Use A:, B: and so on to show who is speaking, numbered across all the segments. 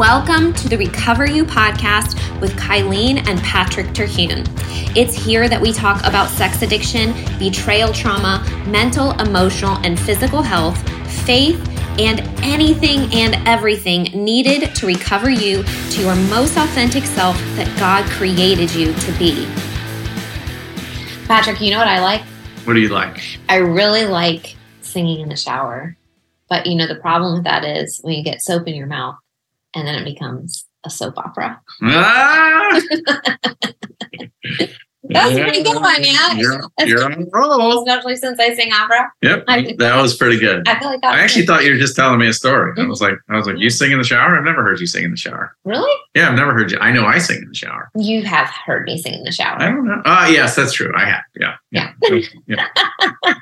A: Welcome to the RecoverU podcast with Kylene and Patrick Terhune. It's here that we talk about sex addiction, betrayal trauma, mental, emotional, and physical health, faith, and anything and everything needed to recover you to your most authentic self that God created you to be. Patrick, you know what I like?
B: What do you like?
A: I really like singing in the shower. But you know, the problem with that is when you get soap in your mouth and then it becomes a soap opera. Ah! That's yeah. a pretty good one, yeah.
B: You're, you're on a roll.
A: Especially since I sing opera.
B: Yep. I, that was pretty good.
A: I feel like I
B: actually thought you were just telling me a story. I was like, I was like, you sing in the shower? I've never heard you sing in the shower.
A: Really?
B: Yeah, I've never heard you. I know I sing in the shower.
A: You have heard me sing in the shower.
B: I don't know. Ah, uh, yes, that's true. I have. Yeah.
A: Yeah. yeah.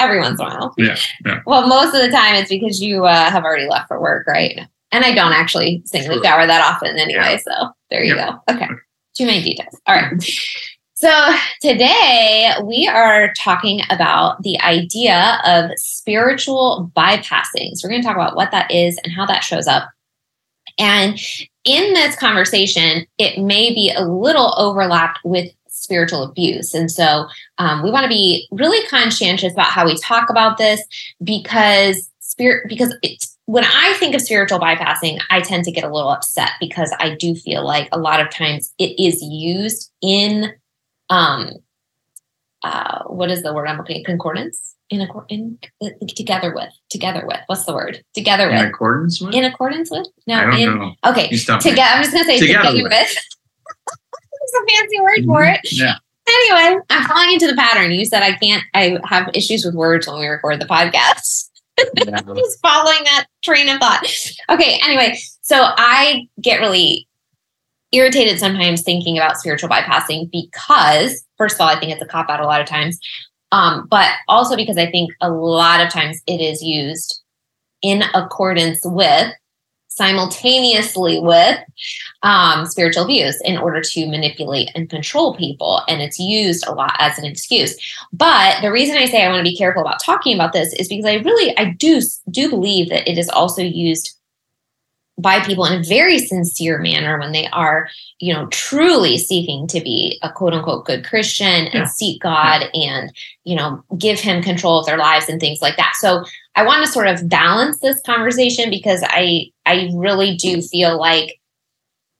A: Every once in a while.
B: Yeah. Yeah.
A: Well, most of the time it's because you uh, have already left for work, right? And I don't actually sing in the shower that often anyway. Yeah. So there you go. Okay. Too many details. All right. So, today we are talking about the idea of spiritual bypassing. So, we're going to talk about what that is and how that shows up. And in this conversation, it may be a little overlapped with spiritual abuse. And so, um, we want to be really conscientious about how we talk about this because spirit, because it's when I think of spiritual bypassing, I tend to get a little upset because I do feel like a lot of times it is used in um uh what is the word i'm looking at? Concordance? In accord in together with together with what's the word? Together
B: in
A: with.
B: accordance with?
A: In accordance with?
B: No I don't
A: in,
B: know.
A: okay. Together i'm just gonna say together, together with, it's a fancy word for
B: mm-hmm.
A: it.
B: Yeah.
A: Anyway i'm falling into the pattern. You said i can't i have issues with words when we record the podcast yeah. just following that train of thought okay anyway so i get really irritated sometimes thinking about spiritual bypassing because, first of all, I think it's a cop out a lot of times, um, but also because I think a lot of times it is used in accordance with, simultaneously with um, spiritual abuse in order to manipulate and control people. And it's used a lot as an excuse. But the reason I say I want to be careful about talking about this is because I really, I do, do believe that it is also used by people in a very sincere manner when they are, you know, truly seeking to be a quote unquote good Christian yeah. and seek God yeah. and, you know, give him control of their lives and things like that. So I want to sort of balance this conversation because I I really do feel like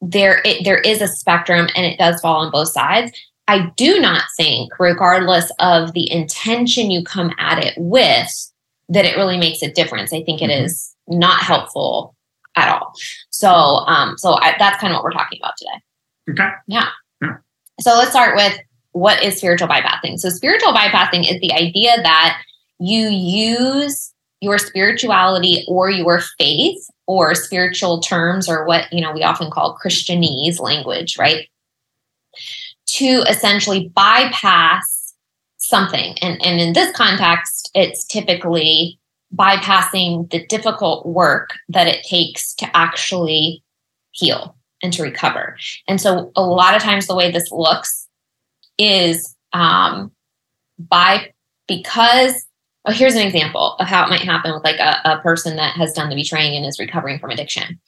A: there it, there is a spectrum and it does fall on both sides. I do not think, regardless of the intention you come at it with, that it really makes a difference. I think it mm-hmm. is not helpful at all. So, um, so I, that's kind of what we're talking about today.
B: Okay.
A: Yeah. yeah. So let's start with what is spiritual bypassing. So, spiritual bypassing is the idea that you use your spirituality or your faith or spiritual terms or what you know we often call christianese language right to essentially bypass something and and in this context it's typically bypassing the difficult work that it takes to actually heal and to recover. And so, a lot of times, the way this looks is um, by because oh, here's an example of how it might happen with like a, a person that has done the betraying and is recovering from addiction.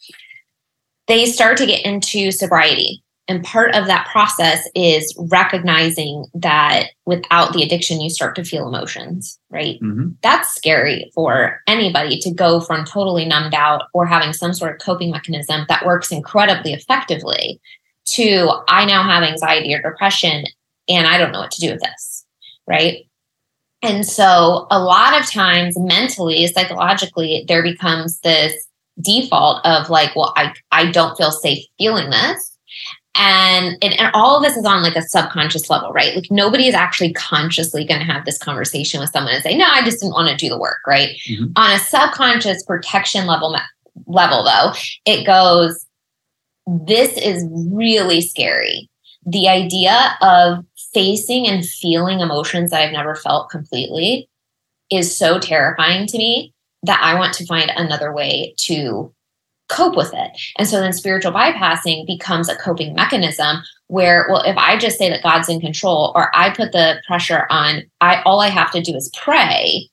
A: They start to get into sobriety and part of that process is recognizing that without the addiction, you start to feel emotions, right?
B: Mm-hmm.
A: That's scary for anybody to go from totally numbed out or having some sort of coping mechanism that works incredibly effectively to I now have anxiety or depression and I don't know what to do with this, right? And so a lot of times mentally, psychologically, there becomes this default of like, well, I, I don't feel safe feeling this. And, and and all of this is on like a subconscious level right? Like nobody is actually consciously going to have this conversation with someone and say no i just didn't want to do the work right? Mm-hmm. on a subconscious protection level level though it goes this is really scary. The idea of facing and feeling emotions that i've never felt completely is so terrifying to me that i want to find another way to cope with it. And so then spiritual bypassing becomes a coping mechanism where, well, if I just say that God's in control or I put the pressure on, I all I have to do is pray,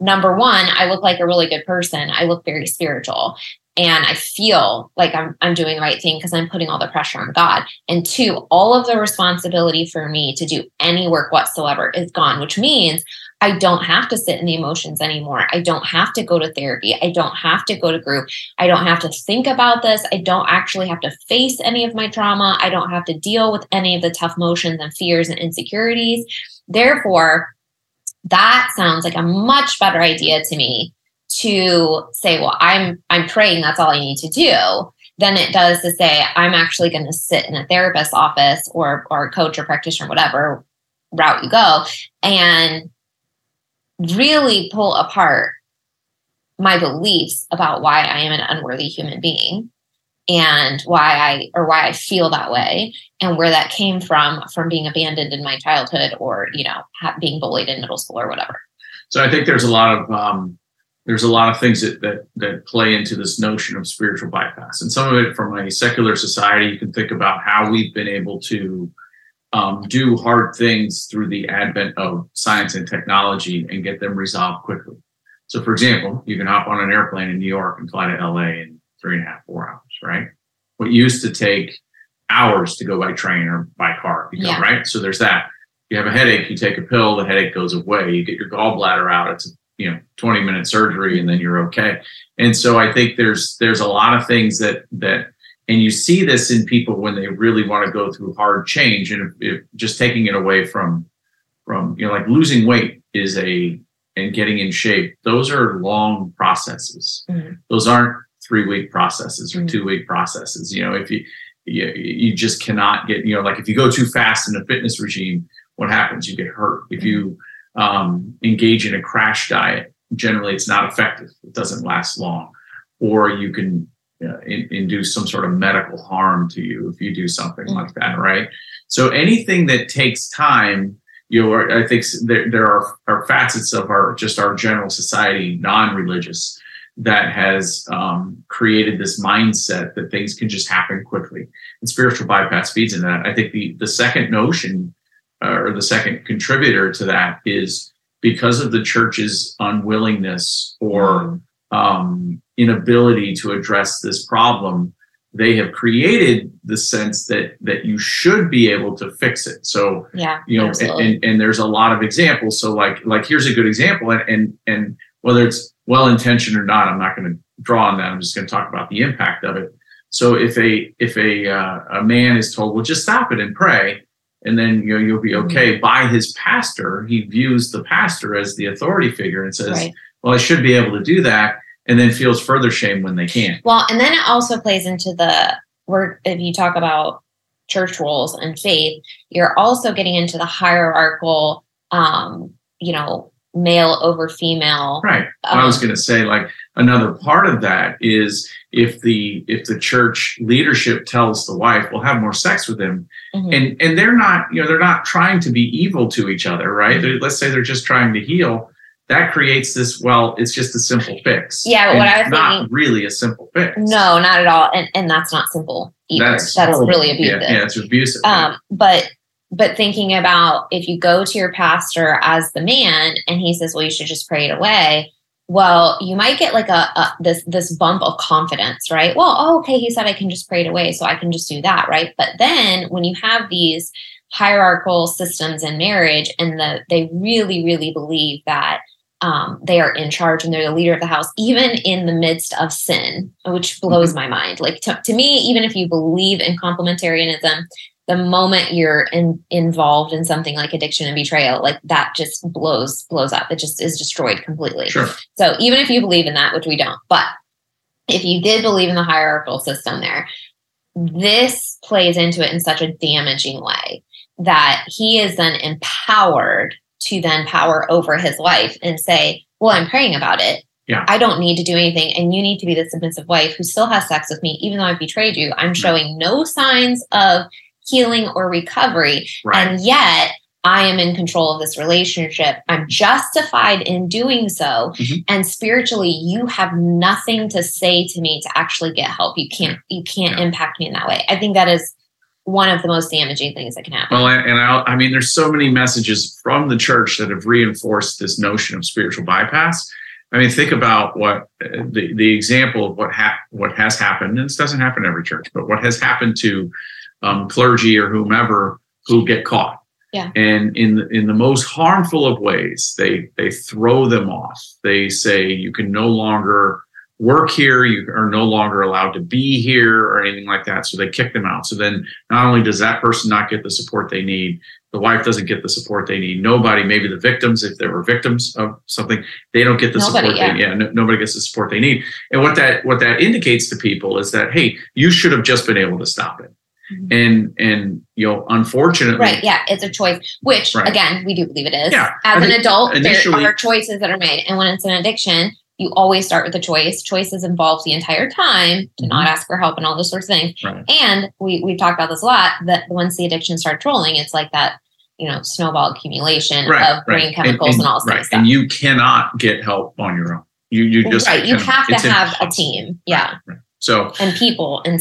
A: number one, I look like a really good person. I look very spiritual and I feel like I'm I'm doing the right thing because I'm putting all the pressure on God. And two, all of the responsibility for me to do any work whatsoever is gone, which means I don't have to sit in the emotions anymore. I don't have to go to therapy. I don't have to go to group. I don't have to think about this. I don't actually have to face any of my trauma. I don't have to deal with any of the tough emotions and fears and insecurities. Therefore, that sounds like a much better idea to me to say, well, I'm I'm praying that's all I need to do than it does to say I'm actually going to sit in a therapist's office or or coach or practitioner, whatever route you go, and really pull apart my beliefs about why I am an unworthy human being and why I or why I feel that way and where that came from from being abandoned in my childhood or you know being bullied in middle school or whatever.
B: So I think there's a lot of um, there's a lot of things that, that that play into this notion of spiritual bypass, and some of it from a secular society. You can think about how we've been able to um, do hard things through the advent of science and technology and get them resolved quickly. So, for example, you can hop on an airplane in New York and fly to LA in three and a half, four hours, right? What used to take hours to go by train or by car, yeah. right? So there's that. You have a headache, you take a pill, the headache goes away. You get your gallbladder out. It's a you know 20 minute surgery, and then you're okay. And so I think there's there's a lot of things that that and you see this in people when they really want to go through hard change and if, if just taking it away from from you know like losing weight is a and getting in shape those are long processes mm-hmm. those aren't three week processes or mm-hmm. two week processes you know if you, you you just cannot get you know like if you go too fast in a fitness regime what happens you get hurt if you um, engage in a crash diet generally it's not effective it doesn't last long or you can uh, in, induce some sort of medical harm to you if you do something like that, right? So anything that takes time, you know, I think there, there are, are facets of our just our general society, non-religious, that has um, created this mindset that things can just happen quickly. And spiritual bypass feeds in that. I think the the second notion uh, or the second contributor to that is because of the church's unwillingness or um, inability to address this problem, they have created the sense that that you should be able to fix it. So
A: yeah,
B: you know, and, and there's a lot of examples. So like like here's a good example, and and, and whether it's well intentioned or not, I'm not going to draw on that. I'm just going to talk about the impact of it. So if a if a uh, a man is told, well, just stop it and pray, and then you know you'll be okay mm-hmm. by his pastor, he views the pastor as the authority figure and says. Right well, I should be able to do that, and then feels further shame when they can't.
A: Well, and then it also plays into the where if you talk about church roles and faith, you're also getting into the hierarchical, um, you know, male over female.
B: Right. Um, I was um, going to say, like another part of that is if the if the church leadership tells the wife, we'll have more sex with him," mm-hmm. and and they're not, you know, they're not trying to be evil to each other, right? Mm-hmm. Let's say they're just trying to heal. That creates this well it's just a simple fix.
A: Yeah what i was
B: not
A: thinking,
B: really a simple fix.
A: No not at all. And and that's not simple either. That's, that's really abusive.
B: yeah, yeah it's abusive
A: um but but thinking about if you go to your pastor as the man and he says well you should just pray it away well you might get like a, a this this bump of confidence right well oh, okay he said i can just pray it away so i can just do that right but then when you have these hierarchical systems in marriage and the they really really believe that um, they are in charge and they're the leader of the house, even in the midst of sin, which blows mm-hmm. my mind. Like to, to, me, even if you believe in complementarianism, the moment you're in, involved in something like addiction and betrayal, like that just blows blows up. It just is destroyed completely.
B: Sure.
A: So even if you believe in that, which we don't, but if you did believe in the hierarchical system there, this plays into it in such a damaging way that he is then empowered to then power over his wife and say, Well, I'm praying about it.
B: Yeah.
A: I don't need to do anything. And you need to be the submissive wife who still has sex with me, even though I've betrayed you. I'm showing no signs of healing or recovery. Right. And yet I am in control of this relationship. I'm justified in doing so. Mm-hmm. And spiritually, you have nothing to say to me to actually get help. You can't, you can't yeah. impact me in that way. I think that is one of the most damaging things that can happen.
B: Well, and I, I mean, there's so many messages from the church that have reinforced this notion of spiritual bypass. I mean, think about what uh, the, the example of what ha- what has happened. And this doesn't happen in every church, but what has happened to um, clergy or whomever who get caught.
A: Yeah.
B: And in the, in the most harmful of ways, they they throw them off. They say you can no longer work here, you are no longer allowed to be here or anything like that. So they kick them out. So then not only does that person not get the support they need, the wife doesn't get the support they need. Nobody, maybe the victims, if they were victims of something, they don't get the
A: Nobody,
B: support
A: yeah.
B: they yeah, no, nobody gets the support they need. And what that what that indicates to people is that hey, you should have just been able to stop it.
A: Mhm.
B: And and you know, unfortunately,
A: Right. Yeah. It's a choice, which
B: Right.
A: again, we do believe it is.
B: Yeah,
A: As
B: I
A: an adult, there are choices that are made. And when it's an addiction, you always start with a choice. Choices involve the entire time to
B: Mhm.
A: not ask for help and all those sorts of things.
B: Right.
A: And we, we've talked about this a lot that once the addiction starts rolling, it's like that, you know, snowball accumulation
B: right,
A: of brain chemicals and, all
B: right.
A: of stuff.
B: And you cannot get help on your own. You you just
A: right. You have to have a team. Yeah.
B: So
A: And people and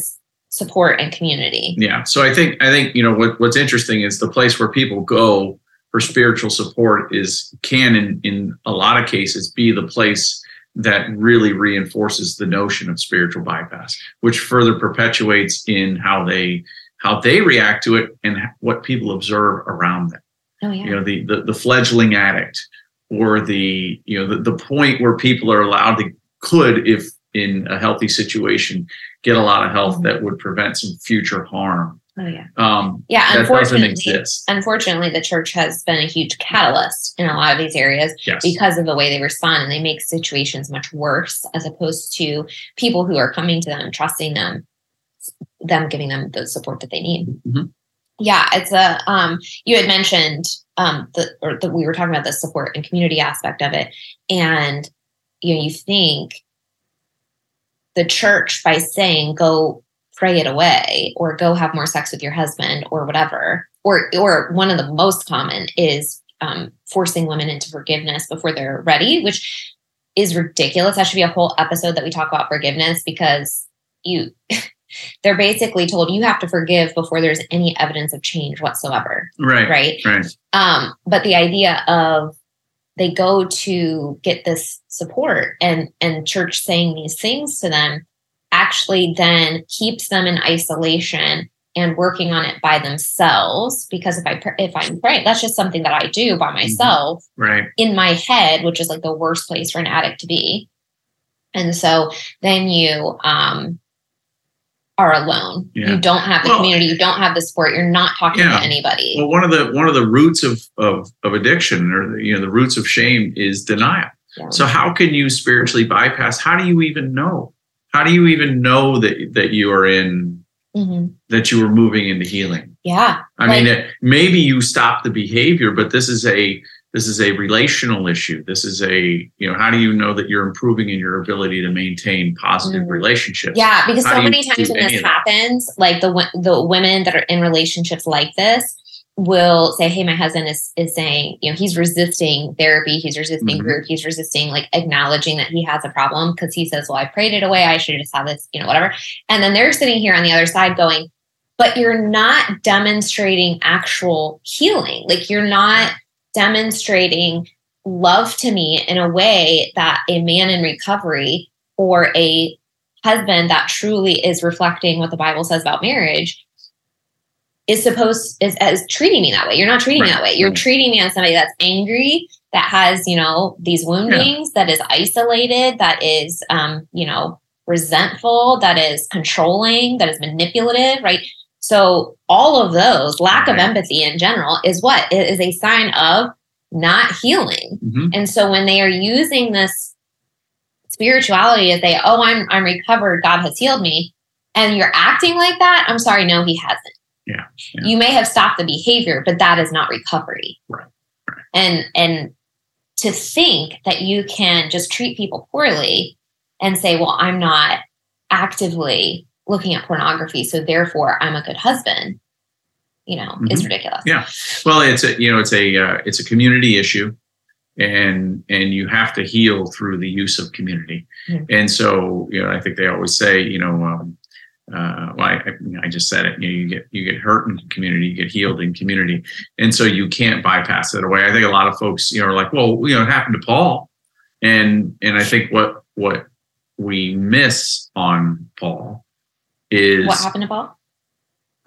A: support and community.
B: yeah so i think i think you know what, what's interesting is the place where people go for spiritual support is can in in a lot of cases be the place that really reinforces the notion of spiritual bypass which further perpetuates in how they how they react to it and what people observe around them
A: Oh, yeah.
B: you know the the, the fledgling addict or the you know the, the point where people are allowed to could if in a healthy situation get a lot of
A: Mhm.
B: that would prevent some future harm
A: Oh, yeah.
B: um
A: Yeah.
B: that doesn't
A: Unfortunately,
B: exist
A: unfortunately, the church has been a huge catalyst in a lot of these areas
B: yes
A: because of the way they respond and they make situations much worse as opposed to people who are coming to them, trusting them, them giving them the support that they need.
B: Mhm.
A: Yeah, it's a um you had mentioned um the or that we were talking about the support and community aspect of it. And you know, you think the church by saying go pray it away or go have more sex with your husband or whatever. Or or one of the most common is um, forcing women into forgiveness before they're ready which is ridiculous. That should be a whole episode that we talk about forgiveness because you they're basically told you have to forgive before there's any evidence of change whatsoever.
B: Right
A: right?
B: right.
A: Um, but the idea of they go to get this support and and church saying these things to them actually then keeps them in isolation and working on it by themselves. Because if i if i'm praying that's just something that i do by myself
B: right.
A: in my head which is like the worst place for an addict to be. And so then you um are alone.
B: Yeah.
A: you don't have the
B: Well-
A: community. You don't have the support. You're not talking
B: Yeah.
A: to anybody.
B: Well one of the one of the roots of of of addiction or the, you know the roots of shame is denial.
A: Yeah.
B: so how can you spiritually bypass? How do you even know? How do you even know that that you are in
A: Mhm.
B: that you are moving into healing?
A: Yeah.
B: I mean, it, maybe you stop the behavior, but this is a this is a relational issue. This is a you know, how do you know that you're improving in your ability to maintain positive
A: Mm.
B: relationships?
A: Yeah, because
B: How
A: so many times when this happens, like the the women that are in relationships like this will say, "Hey, my husband is is saying, you know, he's resisting therapy, he's resisting
B: Mhm.
A: group, he's resisting like acknowledging that he has a problem because he says, well, I prayed it away, I should just have this, you know, whatever." And then they're sitting here on the other side going, "But you're not demonstrating actual healing. Like you're not demonstrating love to me in a way that a man in recovery or a husband that truly is reflecting what the Bible says about marriage is supposed is as treating me that way. You're not treating me that way. You're
B: right.
A: treating me as somebody that's angry, that has, you know, these woundings, that is isolated, that is um, you know, resentful, that is controlling, that is manipulative, right? So all of those, lack of empathy in general, is what? It is a sign of not healing.
B: Mhm.
A: And so when they are using this spirituality as they, oh, I'm I'm recovered, God has healed me, and you're acting like that, I'm sorry, no, he hasn't.
B: Yeah, yeah.
A: You may have stopped the behavior, but that is not recovery.
B: Right, right.
A: And and to think that you can just treat people poorly and say, well, I'm not actively looking at pornography, so therefore I'm a good husband, you know, is
B: Mhm.
A: ridiculous.
B: Yeah. Well, it's a you know it's a uh, it's a community issue, and and you have to heal through the use of community.
A: Mhm.
B: And so you know I think they always say you know um, uh, well, I, I just said it. You, know, you get you get hurt in community, you get healed in community, and so you can't bypass it away. I think a lot of folks, you know, are like, well, you know, it happened to Paul, and and I think what what we miss on Paul is
A: What happened to Paul?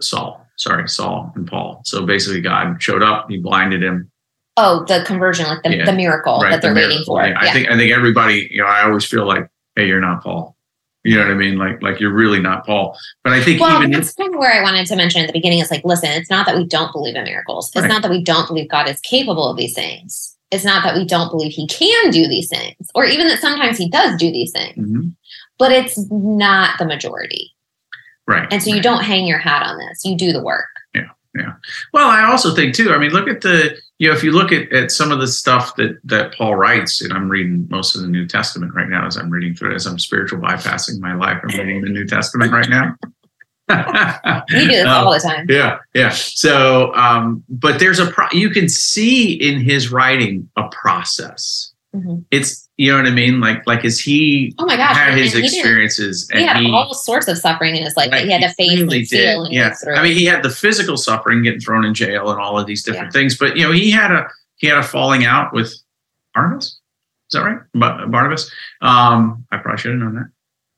B: Saul. Sorry, Saul and Paul. So basically, God showed up, He blinded him.
A: Oh, the conversion, like the,
B: Yeah.
A: the miracle
B: Right,
A: that they're
B: the
A: waiting for.
B: Yeah, I think I think everybody, you know, I always feel like, hey, you're not Paul. You know what I mean? Like like you're really not Paul. But I think
A: Well,
B: even
A: that's kind of where I wanted to mention at the beginning. Is like, listen, it's not that we don't believe in miracles. It's
B: Right.
A: not that we don't believe God is capable of these things. It's not that we don't believe He can do these things, or even that sometimes He does do these things.
B: Mhm.
A: But it's not the majority,
B: right.
A: and so you
B: right.
A: don't hang your hat on this. You do the work. Yeah. Yeah.
B: Well, I also think too. I mean, look at the you know if you look at, at some of the stuff that that Paul writes, and I'm reading most of the New Testament right now as I'm reading through it, as I'm spiritual bypassing my life. I'm reading the New Testament right now.
A: We do this
B: Um,
A: all the time.
B: yeah yeah so um but there's a pro- you can see in his writing a process
A: Mhm.
B: it's you know what i mean like like as he
A: Oh my gosh!
B: had
A: and
B: his
A: he didn't-
B: experiences
A: He had
B: he,
A: all sorts of suffering in his life that he had to face
B: really
A: and feel and
B: yeah i mean he had the physical suffering getting thrown in jail and all of these different
A: Yeah.
B: things but you know he had a he had a falling out with barnabas is that right Ba- barnabas um i probably should have known that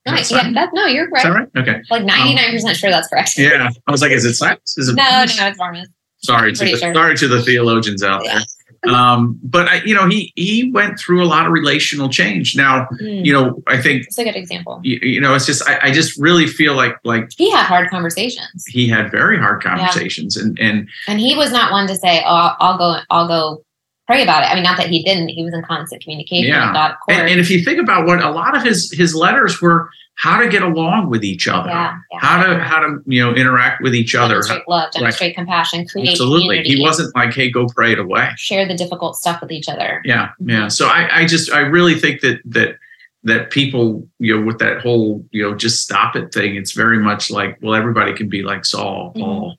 A: no,
B: that
A: yeah, that, no, you're
B: is
A: right.
B: that right okay
A: Like ninety nine percent sure that's correct.
B: yeah i was like is it Silas is it
A: No, no, it's Barnabas.
B: sorry to the,
A: sure.
B: sorry to the theologians out
A: Yeah.
B: there um but I, you know he he went through a lot of relational change. Now
A: Mm,
B: you know i think
A: It's a good example.
B: you, you know it's just I, I just really feel like like
A: He had hard conversations,
B: he had very hard conversations and and
A: and he was not one to say, "Oh, I'll go, I'll go pray about it." I mean, not that he didn't; he was in constant communication
B: Yeah.
A: with God,
B: and, and if you think about what a lot of his his letters were how to get along with each other
A: yeah, yeah.
B: how to how to you know interact with each other
A: demonstrate love, demonstrate compassion, create
B: absolutely he wasn't like hey go pray it away
A: share the difficult stuff with each other.
B: yeah yeah so i i just i really think that that that people you know with that whole you know just stop it thing it's very much like well everybody can be like saul
A: Mhm.
B: paul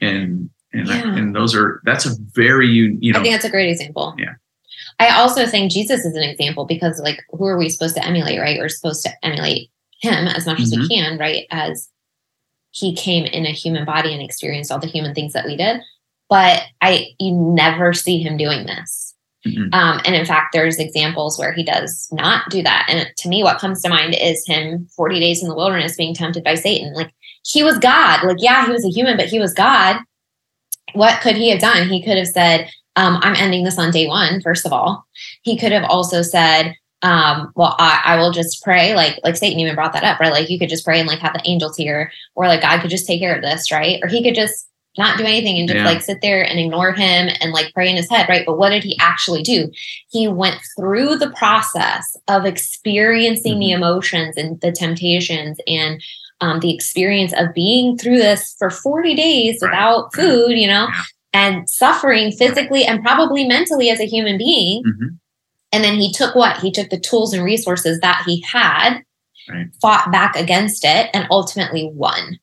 B: and and I-
A: Yeah.
B: and those are that's a very you you
A: I think that's a great example.
B: Yeah.
A: I also think Jesus is an example because, like, who are we supposed to emulate, right? We're supposed to emulate him as much as we
B: Mm-hmm.
A: can, right? As he came in a human body and experienced all the human things that we did. But I, you never see him doing this.
B: Mhm.
A: Um, and in fact, there's examples where he does not do that. And to me, what comes to mind is him 40 days in the wilderness being tempted by Satan. Like, he was God. Like, yeah, he was a human, but he was God. What could he have done? He could have said, um, I'm ending this on day one, first of all. He could have also said, um, well, I, I will just pray. Like, like Satan even brought that up, right? Like you could just pray and like have the angels here, or like God could just take care of this, right? Or he could just not do anything and just
B: Yeah.
A: like sit there and ignore him and like pray in his head, right? But what did he actually do? He went through the process of experiencing the emotions and the temptations and um, the experience of being through this for 40 days without
B: right.
A: food, you know,
B: Yeah.
A: and suffering physically and probably mentally as a human being.
B: Mhm.
A: And then he took what? He took the tools and resources that he had,
B: Right.
A: fought back against it, and ultimately won.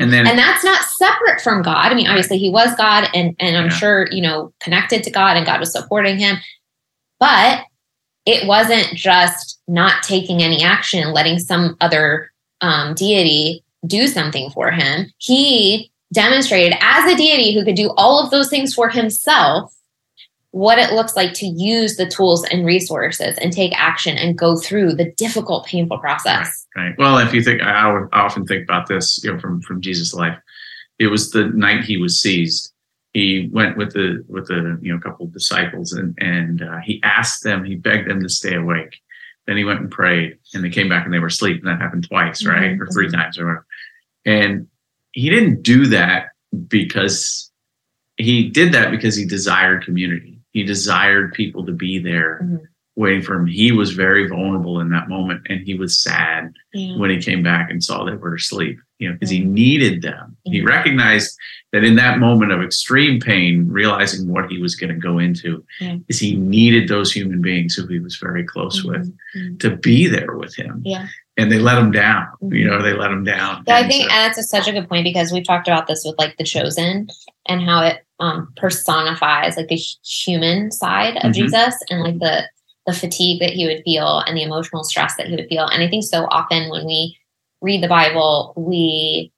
B: and then
A: And that's not separate from God. I mean, obviously he was God and, and I'm
B: Yeah.
A: sure, you know, connected to God and God was supporting him. But it wasn't just not taking any action and letting some other um, deity do something for him. He demonstrated as a deity who could do all of those things for himself what it looks like to use the tools and resources and take action and go through the difficult, painful process.
B: Right. Well, if you think, I would often think about this, you know, from from Jesus' life. It was the night he was seized. He went with the with the you know couple of disciples and and uh, he asked them, he begged them to stay awake. Then he went and prayed, and they came back and they were asleep. And that happened twice, right,
A: Mhm,
B: or three times, or whatever. And he didn't do that because he did that because he desired community. He desired people to be there
A: Mhm.
B: waiting for him. He was very vulnerable in that moment and he was sad
A: Yeah.
B: when he came back and saw they were asleep, you know, because he
A: Mhm.
B: needed them. He
A: Mhm.
B: recognized that in that moment of extreme pain, realizing what he was going to go into,
A: Yeah.
B: is he needed those human beings who he was very close with
A: Mhm.
B: to be there with him.
A: Yeah.
B: And they let him down, you
A: Mhm.
B: know, they let him down.
A: Yeah, I think
B: so-
A: and that's a, such a good point because we've talked about this with like the chosen and how it um, personifies like the human side of
B: Mhm.
A: Jesus and like the the fatigue that he would feel and the emotional stress that he would feel. And I think so often when we read the Bible, we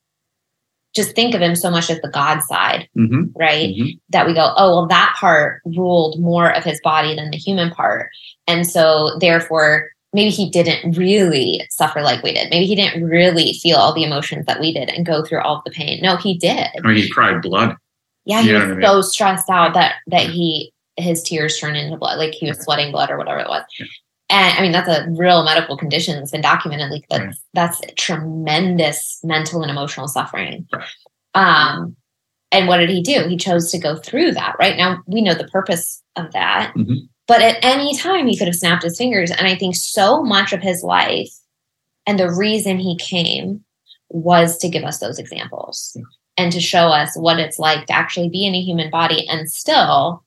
A: just think of him so much as the God side, mm-hmm. right? Mm-hmm. That we go, oh, well, that part ruled more of his body than the human part. And so, therefore, maybe he didn't really suffer like we did. Maybe he didn't really feel all the emotions that we did and go through all of the pain. No, he did.
B: I mean, he cried blood.
A: Yeah, he was I mean? so stressed out that that he his tears turned into blood, like he was sweating blood or whatever it was. Yeah. And I mean, that's a real medical condition that's been documented. Like that's right. that's tremendous mental and emotional suffering. Right. Um, and what did he do? He chose to go through that. Right now, we know the purpose of that. Mm-hmm. But at any time, he could have snapped his fingers. And I think so much of his life and the reason he came was to give us those examples yeah. and to show us what it's like to actually be in a human body and still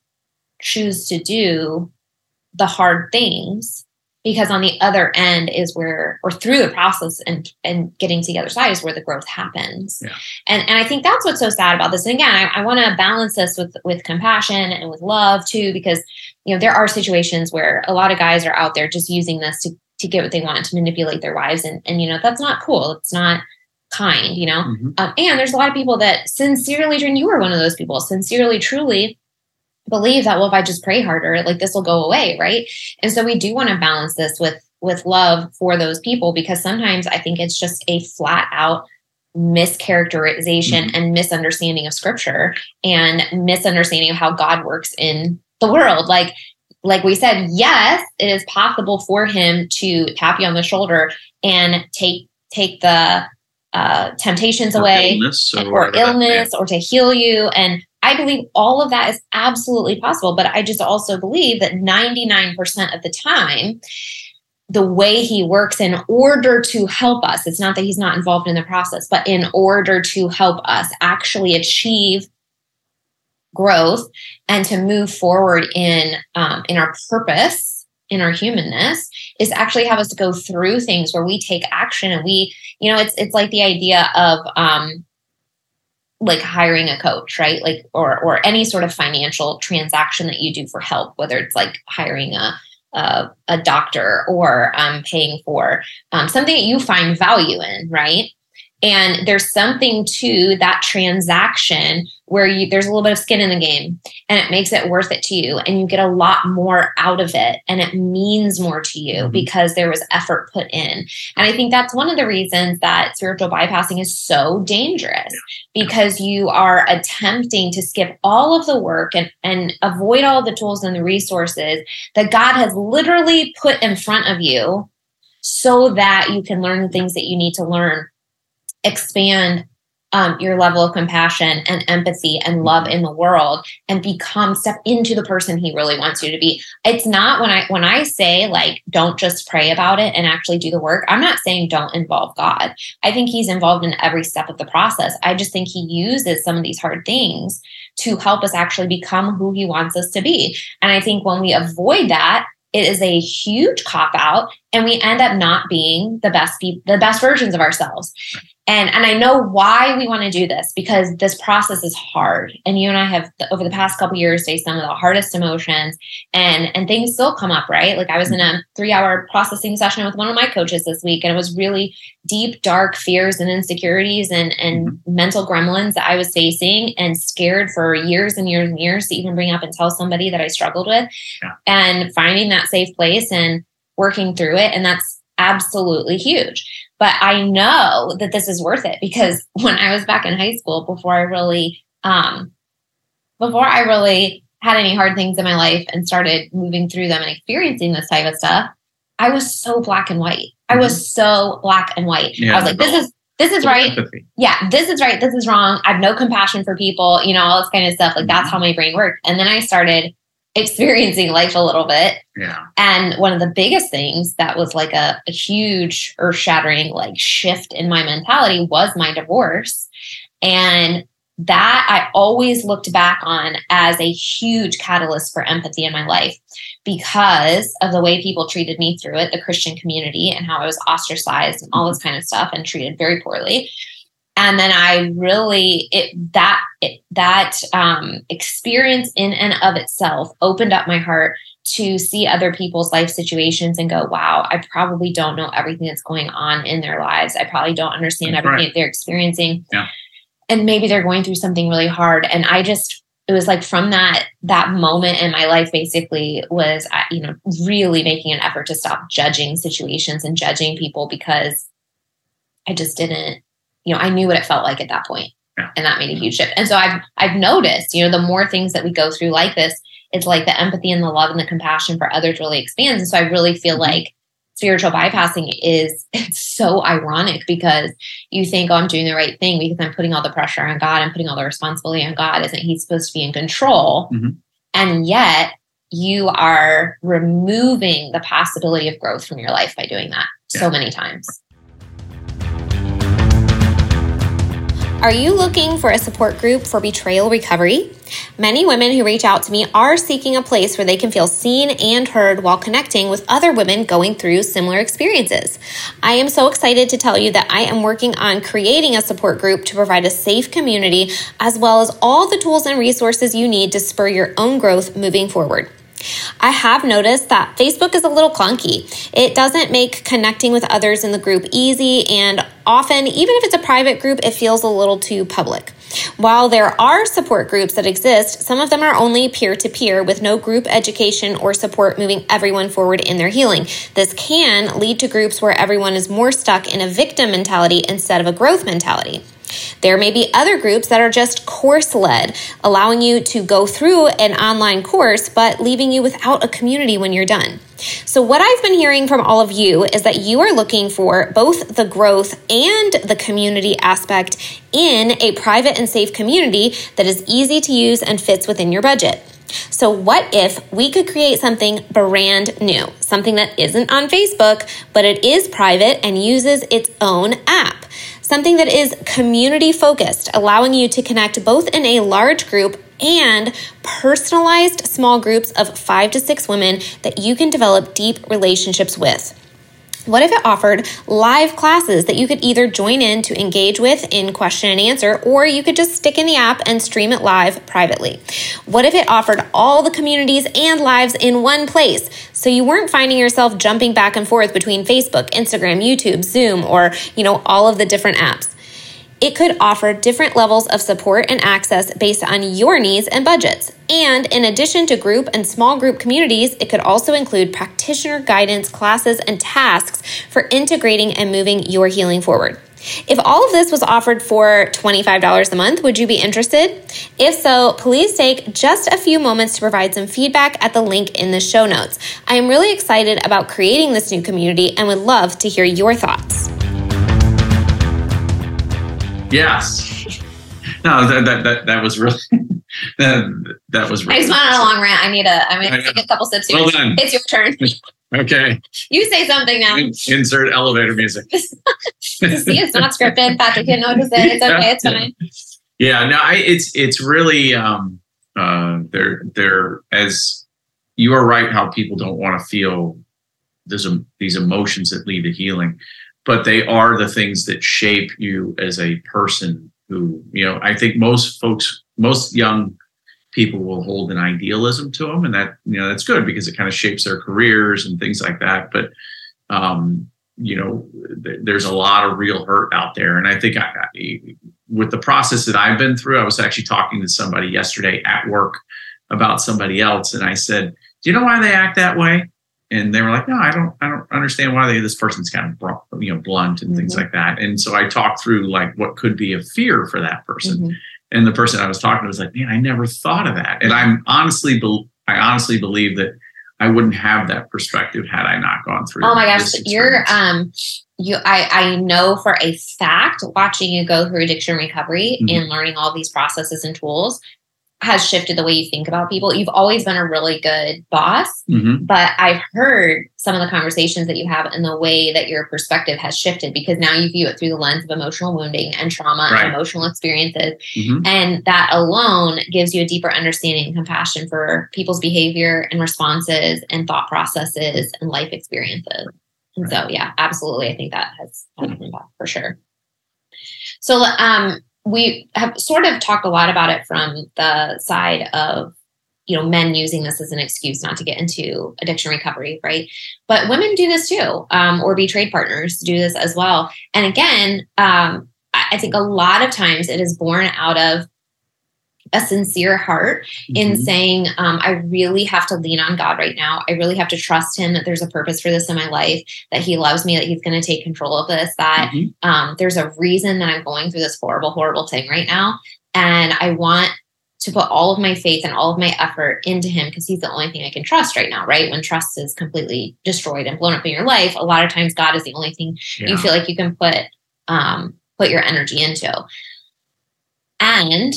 A: choose to do the hard things because on the other end is where or through the process and and getting to the other side is where the growth happens. Yeah. and and i think that's what's so sad about this. And again i, I want to balance this with with compassion and with love too because you know there are situations where a lot of guys are out there just using this to to get what they want to manipulate their wives. And and you know that's not cool. It's not kind you know? Mm-hmm. um, and there's a lot of people that sincerely and you were one of those people sincerely truly believe that well if i just pray harder like this will go away right? And so we do want to balance this with with love for those people because sometimes i think it's just a flat out mischaracterization mm-hmm. and misunderstanding of scripture and misunderstanding of how god works in the world. Like like we said yes it is possible for him to tap you on the shoulder and take take the uh, temptations or away illness or, or illness or to heal you. And I believe all of that is absolutely possible, but I just also believe that 99% of the time, the way he works in order to help us, it's not that he's not involved in the process, but in order to help us actually achieve growth and to move forward in um, in our purpose in our humanness is actually have us go through things where we take action and we you know it's it's like the idea of um like hiring a coach, right? Like or or any sort of financial transaction that you do for help, whether it's like hiring a a, a doctor or um, paying for um, something that you find value in, right? And there's something to that transaction where you, there's a little bit of skin in the game and it makes it worth it to you and you get a lot more out of it and it means more to you mm-hmm. because there was effort put in. And I think that's one of the reasons that spiritual bypassing is so dangerous because you are attempting to skip all of the work and, and avoid all the tools and the resources that God has literally put in front of you so that you can learn the things that you need to learn expand um, your level of compassion and empathy and love in the world and become step into the person he really wants you to be. It's not when i when i say like don't just pray about it and actually do the work i'm not saying don't involve god. I think he's involved in every step of the process. I just think he uses some of these hard things to help us actually become who he wants us to be. And i think when we avoid that it is a huge cop out and we end up not being the best people the best versions of ourselves and and i know why we want to do this because this process is hard and you and i have over the past couple years faced some of the hardest emotions and and things still come up right like i was in a three hour processing session with one of my coaches this week and it was really deep dark fears and insecurities and and mm-hmm. mental gremlins that i was facing and scared for years and years and years to even bring up and tell somebody that i struggled with yeah. and finding that safe place and working through it and that's absolutely huge but I know that this is worth it because when I was back in high school, before I really, um, before I really had any hard things in my life and started moving through them and experiencing this type of stuff, I was so black and white. I was mm-hmm. so black and white. Yeah, I was like, this is this is right. Empathy. Yeah, this is right. This is wrong. I have no compassion for people, you know, all this kind of stuff. Like that's mm-hmm. how my brain worked. And then I started experiencing life a little bit.
B: Yeah.
A: And one of the biggest things that was like a, a huge earth shattering like shift in my mentality was my divorce. And that I always looked back on as a huge catalyst for empathy in my life because of the way people treated me through it, the Christian community, and how I was ostracized and all this mm-hmm. kind of stuff and treated very poorly and then i really it that it, that um, experience in and of itself opened up my heart to see other people's life situations and go, wow, I probably don't know everything that's going on in their lives. I probably don't understand
B: That's
A: everything
B: right.
A: they're experiencing.
B: Yeah.
A: And maybe they're going through something really hard. And I just, it was like from that that moment in my life basically was you know really making an effort to stop judging situations and judging people because i just didn't you know i knew what it felt like at that point
B: Yeah.
A: and that made a huge shift and so i've i've noticed you know the more things that we go through like this it's like the empathy and the love and the compassion for others really expands and so i really feel
B: Mhm.
A: like spiritual bypassing is it's so ironic because you think, oh, I'm doing the right thing because I'm putting all the pressure on God and putting all the responsibility on God. Isn't He supposed to be in control?
B: Mhm.
A: And yet you are removing the possibility of growth from your life by doing that
B: Yeah.
A: so many times. Are you looking for a support group for betrayal recovery? Many women who reach out to me are seeking a place where they can feel seen and heard while connecting with other women going through similar experiences. I am so excited to tell you that I am working on creating a support group to provide a safe community as well as all the tools and resources you need to spur your own growth moving forward. I have noticed that Facebook is a little clunky. It doesn't make connecting with others in the group easy, and often, even if it's a private group, it feels a little too public. While there are support groups that exist, some of them are only peer to peer with no group education or support moving everyone forward in their healing. This can lead to groups where everyone is more stuck in a victim mentality instead of a growth mentality. There may be other groups that are just course led, allowing you to go through an online course, but leaving you without a community when you're done. So, what I've been hearing from all of you is that you are looking for both the growth and the community aspect in a private and safe community that is easy to use and fits within your budget. So, what if we could create something brand new, something that isn't on Facebook, but it is private and uses its own app? Something that is community focused, allowing you to connect both in a large group and personalized small groups of five to six women that you can develop deep relationships with. What if it offered live classes that you could either join in to engage with in question and answer, or you could just stick in the app and stream it live privately? What if it offered all the communities and lives in one place so you weren't finding yourself jumping back and forth between Facebook, Instagram, YouTube, Zoom, or, you know, all of the different apps? It could offer different levels of support and access based on your needs and budgets. And in addition to group and small group communities, it could also include practitioner guidance, classes, and tasks for integrating and moving your healing forward. If all of this was offered for $25 a month, would you be interested? If so, please take just a few moments to provide some feedback at the link in the show notes. I am really excited about creating this new community and would love to hear your thoughts.
B: Yes. No, that that that, that was really that that was
A: I
B: really.
A: just went on a long rant. I need a. I'm
B: I
A: gonna take a couple sips here.
B: Well done.
A: It's your turn.
B: Okay.
A: You say something now.
B: Insert elevator music.
A: See, it's not scripted. Patrick didn't know what to say. It's okay. It's fine.
B: Yeah, no, I it's it's really um uh they're they're as you are right how people don't want to feel these these emotions that lead to healing, but they are the things that shape you as a person who, you know, I think most folks most young people will hold an idealism to them and that you know that's good because it kind of shapes their careers and things like that but um you know th- there's a lot of real hurt out there and i think I, I, with the process that i've been through i was actually talking to somebody yesterday at work about somebody else and i said do you know why they act that way and they were like no i don't i don't understand why they this person's kind of br- you know blunt and things
A: Mhm.
B: like that and so i talked through like what could be a fear for that person
A: Mhm.
B: and the person I was talking to was like, "Man, I never thought of that." And I'm honestly, bel I honestly believe that I wouldn't have that perspective had I not gone through.
A: Oh my gosh, you're um you I I know for a fact watching you go through addiction recovery
B: Mhm.
A: and learning all these processes and tools has shifted the way you think about people. You've always been a really good boss,
B: Mhm.
A: but I've heard some of the conversations that you have and the way that your perspective has shifted because now you view it through the lens of emotional wounding and trauma
B: Right.
A: and emotional experiences.
B: Mhm.
A: And that alone gives you a deeper understanding and compassion for people's behavior and responses and thought processes and life experiences. And so, yeah, absolutely. I think that has had an impact for sure. So, um, we have sort of talked a lot about it from the side of, you know men using this as an excuse not to get into addiction recovery right? But women do this too um, or betrayed partners do this as well. And again um, i think a lot of times it is born out of a sincere heart mm-hmm. in saying, um, I really have to lean on God right now. I really have to trust Him that there's a purpose for this in my life, that He loves me, that He's going to take control of this, that mm-hmm. um, there's a reason that I'm going through this horrible, horrible thing right now. And I want to put all of my faith and all of my effort into Him because He's the only thing I can trust right now, right? When trust is completely destroyed and blown up in your life, a lot of times God is the only thing yeah. you feel like you can put um, put your energy into. And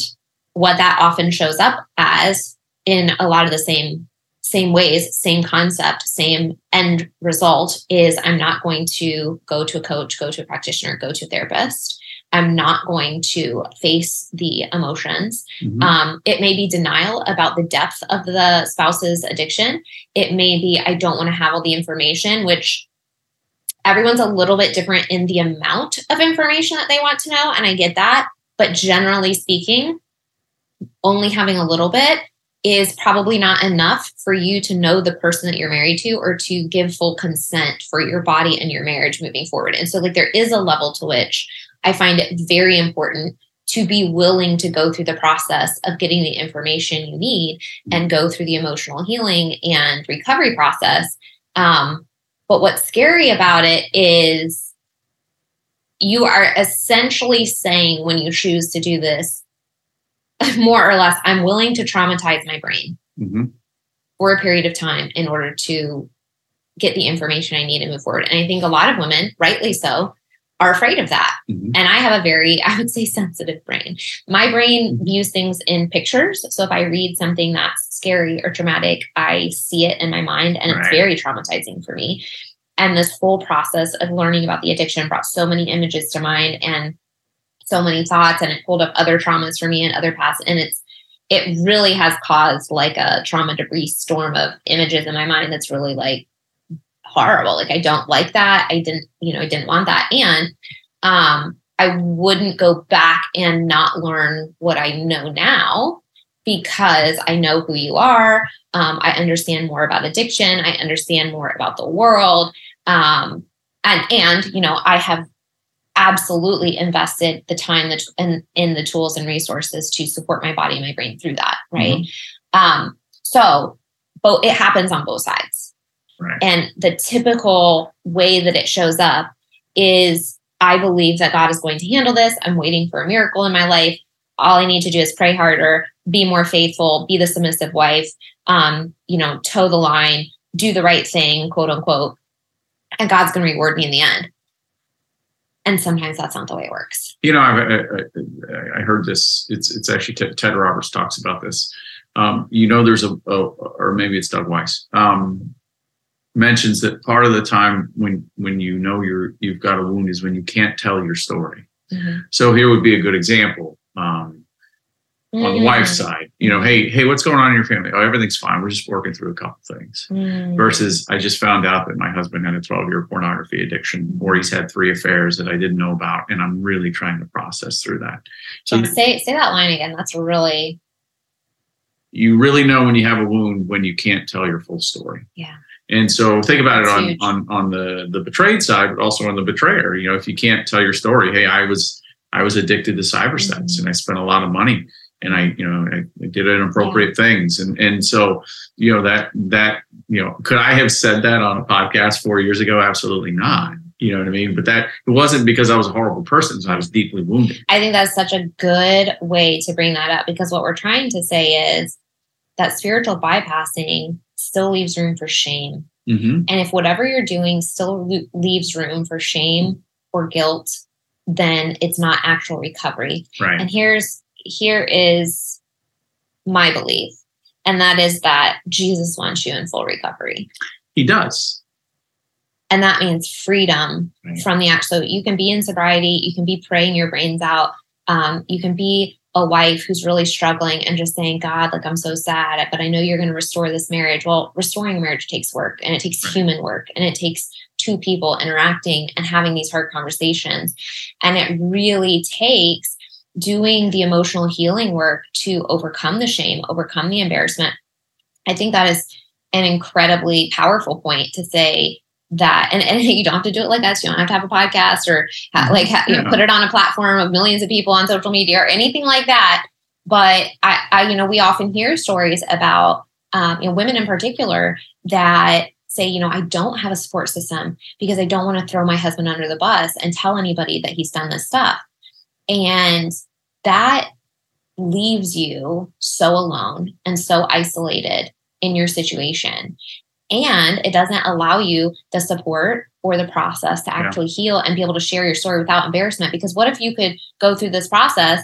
A: what that often shows up as in a lot of the same same ways same concept same end result is i'm not going to go to a coach go to a practitioner go to a therapist. I'm not going to face the emotions. Mm-hmm. um, it may be denial about the depth of the spouse's addiction. It may be i don't want to have all the information which everyone's a little bit different in the amount of information that they want to know and i get that. But generally speaking only having a little bit is probably not enough for you to know the person that you're married to or to give full consent for your body and your marriage moving forward. And so, like, there is a level to which I find it very important to be willing to go through the process of getting the information you need and go through the emotional healing and recovery process. Um, but what's scary about it is you are essentially saying when you choose to do this, more or less, I'm willing to traumatize my brain mm-hmm. for a period of time in order to get the information I need to move forward. And I think a lot of women, rightly so, are afraid of that. Mm-hmm. And I have a very, I would say, sensitive brain. My brain mm-hmm. views things in pictures. So if I read something that's scary or traumatic, I see it in my mind and right. it's very traumatizing for me. And this whole process of learning about the addiction brought so many images to mind. And so many thoughts and it pulled up other traumas for me and other past and it's it really has caused like a trauma debris storm of images in my mind that's really like horrible. Like i don't like that. I didn't you know i didn't want that. And um i wouldn't go back and not learn what i know now because i know who you are. Um, i understand more about addiction. I understand more about the world. Um, and and you know i have absolutely invested the time that in, in the tools and resources to support my body and my brain through that right? Mm-hmm. um so both it happens on both sides. Right. and the typical way that it shows up is i believe that god is going to handle this. I'm waiting for a miracle in my life. All i need to do is pray harder be more faithful be the submissive wife um you know toe the line do the right thing quote unquote. And god's going to reward me in the end and sometimes that's not the way it works.
B: You know, I, I, I heard this. It's it's actually Ted, Ted Roberts talks about this. Um, you know, there's a, a, or maybe it's Doug Weiss um, mentions that part of the time when when you know you're you've got a wound is when you can't tell your story. Mm-hmm. So here would be a good example. Um, mm. on the wife's mm. side. You know, hey, hey, what's going on in your family? Oh, everything's fine. We're just working through a couple things. Mm. Versus, I just found out that my husband had a 12 year pornography addiction, or he's had three affairs that I didn't know about, and I'm really trying to process through that.
A: So say say that line again. That's really.
B: You really know when you have a wound when you can't tell your full story.
A: Yeah.
B: And so think about That's it on, on on the the betrayed side, but also on the betrayer. You know, if you can't tell your story, hey, I was I was addicted to cyber sex mm-hmm. and I spent a lot of money and I, you know, I, did inappropriate things. And, and so, you know, that, that, you know, could I have said that on a podcast four years ago? Absolutely not. You know what I mean? But that it wasn't because I was a horrible person. So I was deeply wounded.
A: I think that's such a good way to bring that up because what we're trying to say is that spiritual bypassing still leaves room for shame. Mm-hmm. And if whatever you're doing still leaves room for shame or guilt, then it's not actual recovery.
B: Right.
A: And here's here is my belief, and that is that Jesus wants you in full recovery.
B: He does.
A: And that means freedom right. from the act. So you can be in sobriety, you can be praying your brains out, um, you can be a wife who's really struggling and just saying, God, like I'm so sad, but I know you're going to restore this marriage. Well, restoring marriage takes work and it takes right. human work and it takes two people interacting and having these hard conversations. And it really takes doing the emotional healing work to overcome the shame, overcome the embarrassment, I think that is an incredibly powerful point to say that and, and you don't have to do it like us. You don't have to have a podcast or ha, like ha, you know, put it on a platform of millions of people on social media or anything like that. But i, I you know we often hear stories about um, you know women in particular that say you know i don't have a support system because i don't want to throw my husband under the bus and tell anybody that he's done this stuff and that leaves you so alone and so isolated in your situation and it doesn't allow you the support or the process to actually yeah. heal and be able to share your story without embarrassment because what if you could go through this process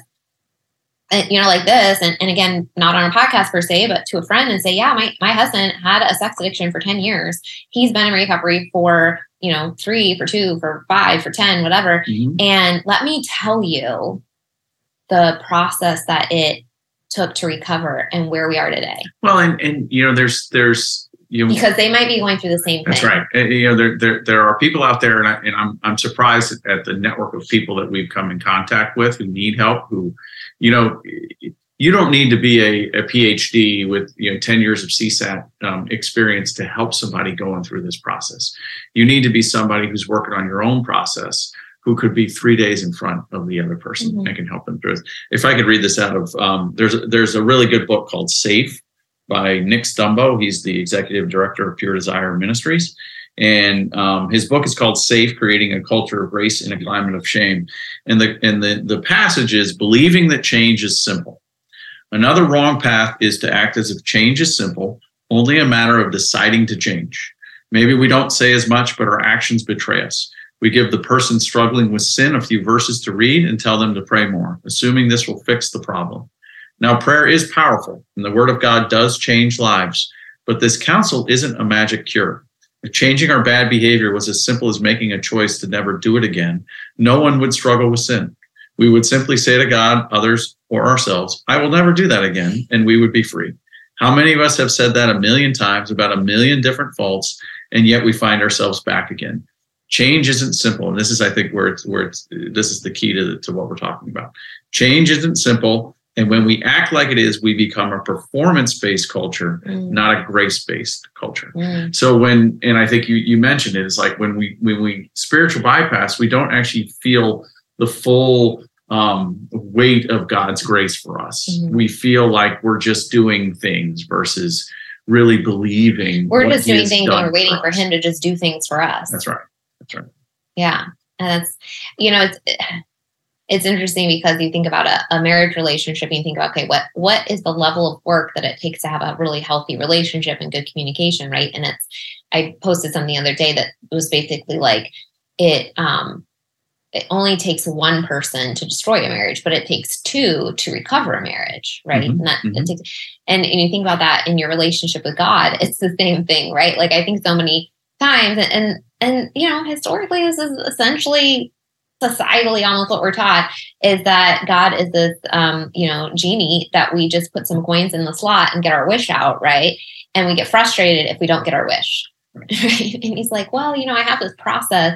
A: you know like this and, and again not on a podcast per se but to a friend and say yeah my, my husband had a sex addiction for 10 years he's been in recovery for you know three for two for five for 10 whatever mm-hmm. and let me tell you the process that it took to recover and where we are today
B: well and and you know there's there's you
A: because they might be going through the same
B: thing. That's right. And, you know, there, there there are people out there, and, I, and I'm I'm surprised at the network of people that we've come in contact with who need help. Who, you know, you don't need to be a, a PhD with you know 10 years of CSAT um, experience to help somebody going through this process. You need to be somebody who's working on your own process who could be three days in front of the other person mm-hmm. and can help them through it. If I could read this out of um, there's there's a really good book called Safe by Nick Stumbo. He's the executive director of Pure Desire Ministries. And um, his book is called Safe Creating a Culture of Grace in a Climate of Shame. And the, and the, the passage is believing that change is simple. Another wrong path is to act as if change is simple, only a matter of deciding to change. Maybe we don't say as much, but our actions betray us. We give the person struggling with sin a few verses to read and tell them to pray more, assuming this will fix the problem. Now, prayer is powerful, and the word of God does change lives, but this counsel isn't a magic cure. Changing our bad behavior was as simple as making a choice to never do it again, no one would struggle with sin. We would simply say to God, others, or ourselves, I will never do that again, and we would be free. How many of us have said that a million times about a million different faults, and yet we find ourselves back again? Change isn't simple, and this is, I think, where it's where it's this is the key to, the, to what we're talking about. Change isn't simple. And when we act like it is, we become a performance based culture, mm. not a grace based culture. Mm. So when, and I think you, you mentioned it, it's like when we, when we spiritual bypass, we don't actually feel the full um, weight of God's grace for us. Mm. We feel like we're just doing things versus really believing.
A: We're just doing things and we're waiting for, for Him to just do things for us.
B: That's right. That's right.
A: Yeah. And that's, you know, it's, it's interesting because you think about a, a, marriage relationship and you think about okay what what is the level of work that it takes to have a really healthy relationship and good communication right and it's i posted something the other day that was basically like it um it only takes one person to destroy a marriage but it takes two to recover a marriage right mm-hmm. and that mm-hmm. takes, and, and you think about that in your relationship with god it's the same thing right like i think so many times and and, and you know historically this is essentially societally almost what we're taught is that God is this um, you know genie that we just put some coins in the slot and get our wish out, right? And we get frustrated if we don't get our wish. Right? And he's like, well, you know, I have this process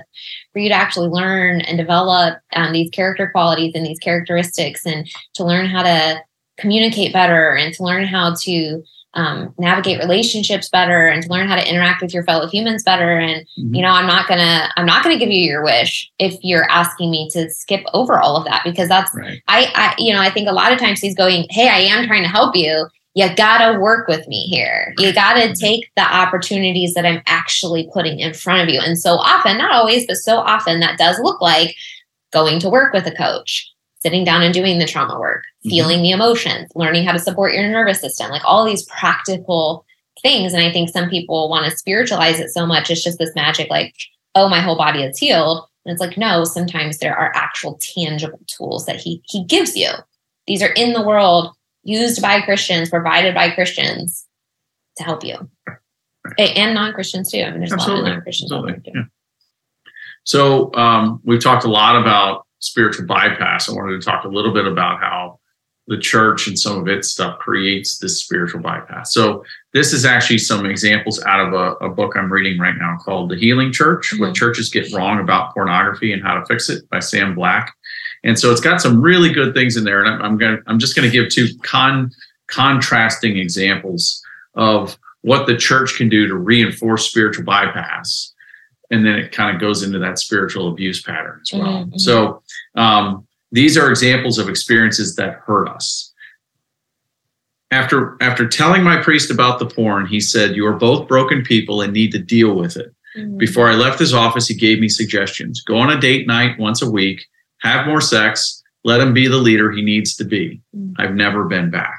A: for you to actually learn and develop um, these character qualities and these characteristics, and to learn how to communicate better and to learn how to um, navigate relationships better and to learn how to interact with your fellow humans better and mm-hmm. you know i'm not gonna i'm not gonna give you your wish if you're asking me to skip over all of that because that's right. I, I you know i think a lot of times he's going hey i am trying to help you you gotta work with me here you gotta mm-hmm. take the opportunities that i'm actually putting in front of you and so often not always but so often that does look like going to work with a coach sitting down and doing the trauma work, mm-hmm. feeling mm-hmm. the emotions, learning how to support your nervous system, like all these practical things. And I think some people want to spiritualize it so much. It's just this magic, like, oh, my whole body is healed. And it's like, no, sometimes there are actual tangible tools that he he gives you. These are in the world, used by Christians, provided by Christians to help you. And non-Christians too. I mean, there's Absolutely. a lot of non-Christians. Absolutely. Yeah.
B: So um, we've talked a lot about spiritual bypass, I wanted to talk a little bit about how the church and some of its stuff creates this spiritual bypass. So this is actually some examples out of a, a book I'm reading right now called The Healing Church, mm-hmm. What Churches Get Wrong About Pornography and How to Fix It by Sam Black. And so it's got some really good things in there. And I'm, I'm going to, I'm just going to give two con contrasting examples of what the church can do to reinforce spiritual bypass and then it kind of goes into that spiritual abuse pattern as well mm-hmm. so um, these are examples of experiences that hurt us after after telling my priest about the porn he said you are both broken people and need to deal with it mm-hmm. before i left his office he gave me suggestions go on a date night once a week have more sex let him be the leader he needs to be mm-hmm. i've never been back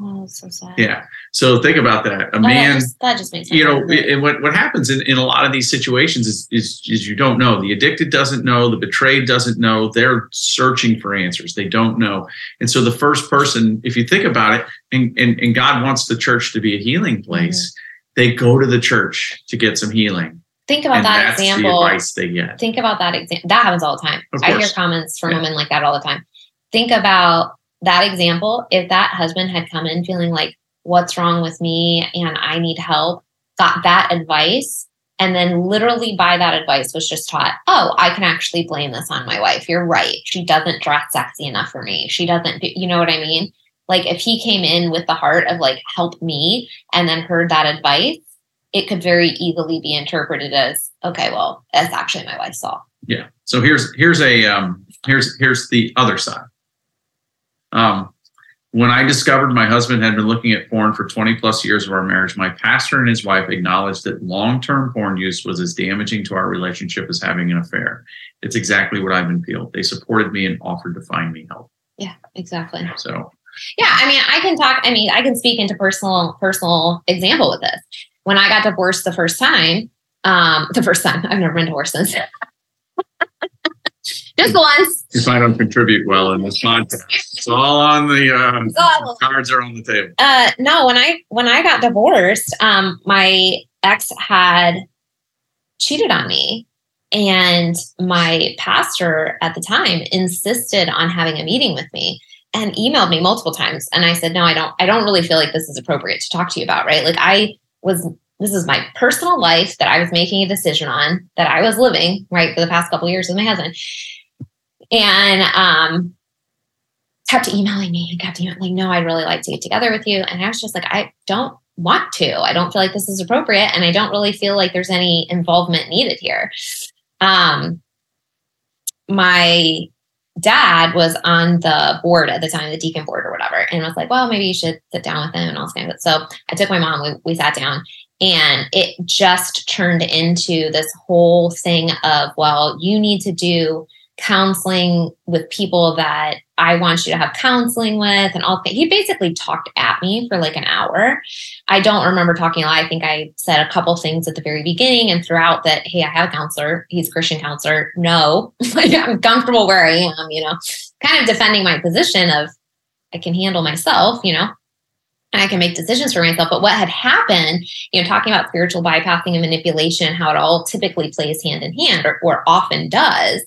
A: Oh, so sad.
B: Yeah. So think about that. A
A: oh,
B: man,
A: that just, that just makes
B: you know, it, what what happens in, in a lot of these situations is, is is you don't know. The addicted doesn't know. The betrayed doesn't know. They're searching for answers. They don't know. And so the first person, if you think about it, and and, and God wants the church to be a healing place, mm-hmm. they go to the church to get some healing.
A: Think about
B: and
A: that example.
B: The advice they get.
A: Think about that example. That happens all the time. I hear comments from yeah. women like that all the time. Think about that example. If that husband had come in feeling like what's wrong with me and I need help, got that advice, and then literally by that advice was just taught, oh, I can actually blame this on my wife. You're right. She doesn't dress sexy enough for me. She doesn't do, you know what I mean? Like if he came in with the heart of like, help me, and then heard that advice, it could very easily be interpreted as, okay, well, that's actually my wife's fault.
B: Yeah. So here's here's a um here's here's the other side. Um when I discovered my husband had been looking at porn for 20 plus years of our marriage, my pastor and his wife acknowledged that long term porn use was as damaging to our relationship as having an affair. It's exactly what I've been feeling. They supported me and offered to find me help.
A: Yeah, exactly.
B: So,
A: yeah, I mean, I can talk, I mean, I can speak into personal, personal example with this. When I got divorced the first time, um, the first time, I've never been divorced since. Just once.
B: If I don't contribute well in this podcast, it's all on the uh, cards are on the table.
A: Uh, no, when I when I got divorced, um, my ex had cheated on me, and my pastor at the time insisted on having a meeting with me and emailed me multiple times. And I said, no, I don't. I don't really feel like this is appropriate to talk to you about. Right? Like I was this is my personal life that I was making a decision on that I was living right for the past couple years with my husband and um, kept emailing me and kept emailing, like, no, I'd really like to get together with you. And I was just like, I don't want to. I don't feel like this is appropriate. And I don't really feel like there's any involvement needed here. Um, my dad was on the board at the time, the deacon board or whatever, and was like, well, maybe you should sit down with him and all kind of So I took my mom, we, we sat down, and it just turned into this whole thing of, well, you need to do counseling with people that I want you to have counseling with and all he basically talked at me for like an hour. I don't remember talking a lot. I think I said a couple things at the very beginning and throughout that, hey, I have a counselor. He's a Christian counselor. No, like I'm comfortable where I am, you know, kind of defending my position of I can handle myself, you know, and I can make decisions for myself. But what had happened, you know, talking about spiritual bypassing and manipulation, how it all typically plays hand in hand or, or often does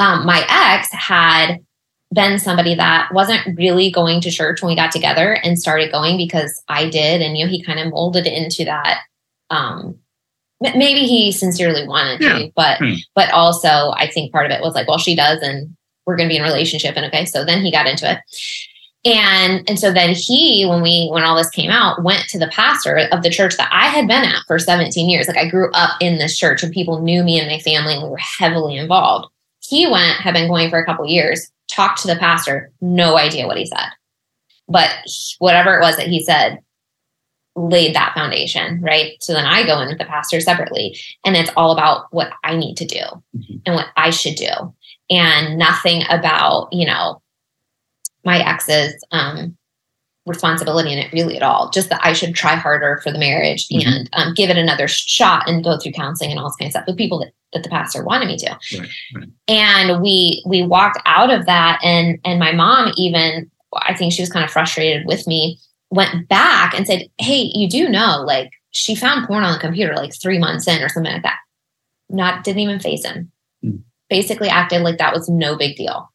A: um, my ex had been somebody that wasn't really going to church when we got together and started going because I did. And, you know, he kind of molded into that. Um, maybe he sincerely wanted yeah. to, but, hmm. but also I think part of it was like, well, she does, and we're going to be in a relationship. And okay. So then he got into it. And, and so then he, when we, when all this came out, went to the pastor of the church that I had been at for 17 years. Like I grew up in this church and people knew me and my family and we were heavily involved he went, had been going for a couple years, talked to the pastor, no idea what he said. But whatever it was that he said laid that foundation, right? So then I go in with the pastor separately, and it's all about what I need to do mm-hmm. and what I should do, and nothing about, you know, my ex's um, responsibility in it really at all. Just that I should try harder for the marriage mm-hmm. and um, give it another shot and go through counseling and all this kind of stuff with people that, that the pastor wanted me to. Right, right. And we we walked out of that, and and my mom even I think she was kind of frustrated with me. Went back and said, "Hey, you do know like she found porn on the computer like three months in or something like that. Not didn't even face him. Mm. Basically acted like that was no big deal,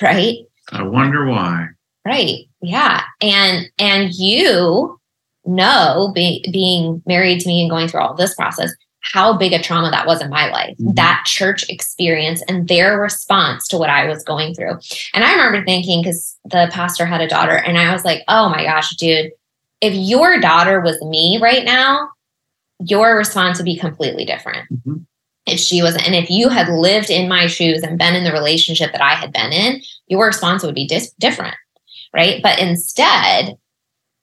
A: right?
B: I wonder why.
A: Right. Yeah. And and you know be, being married to me and going through all this process how big a trauma that was in my life mm-hmm. that church experience and their response to what i was going through and i remember thinking because the pastor had a daughter and i was like oh my gosh dude if your daughter was me right now, your response would be completely different. Mm-hmm. If she was, and if you had lived in my shoes and been in the relationship that I had been in, your response would be dis- different. Right. But instead,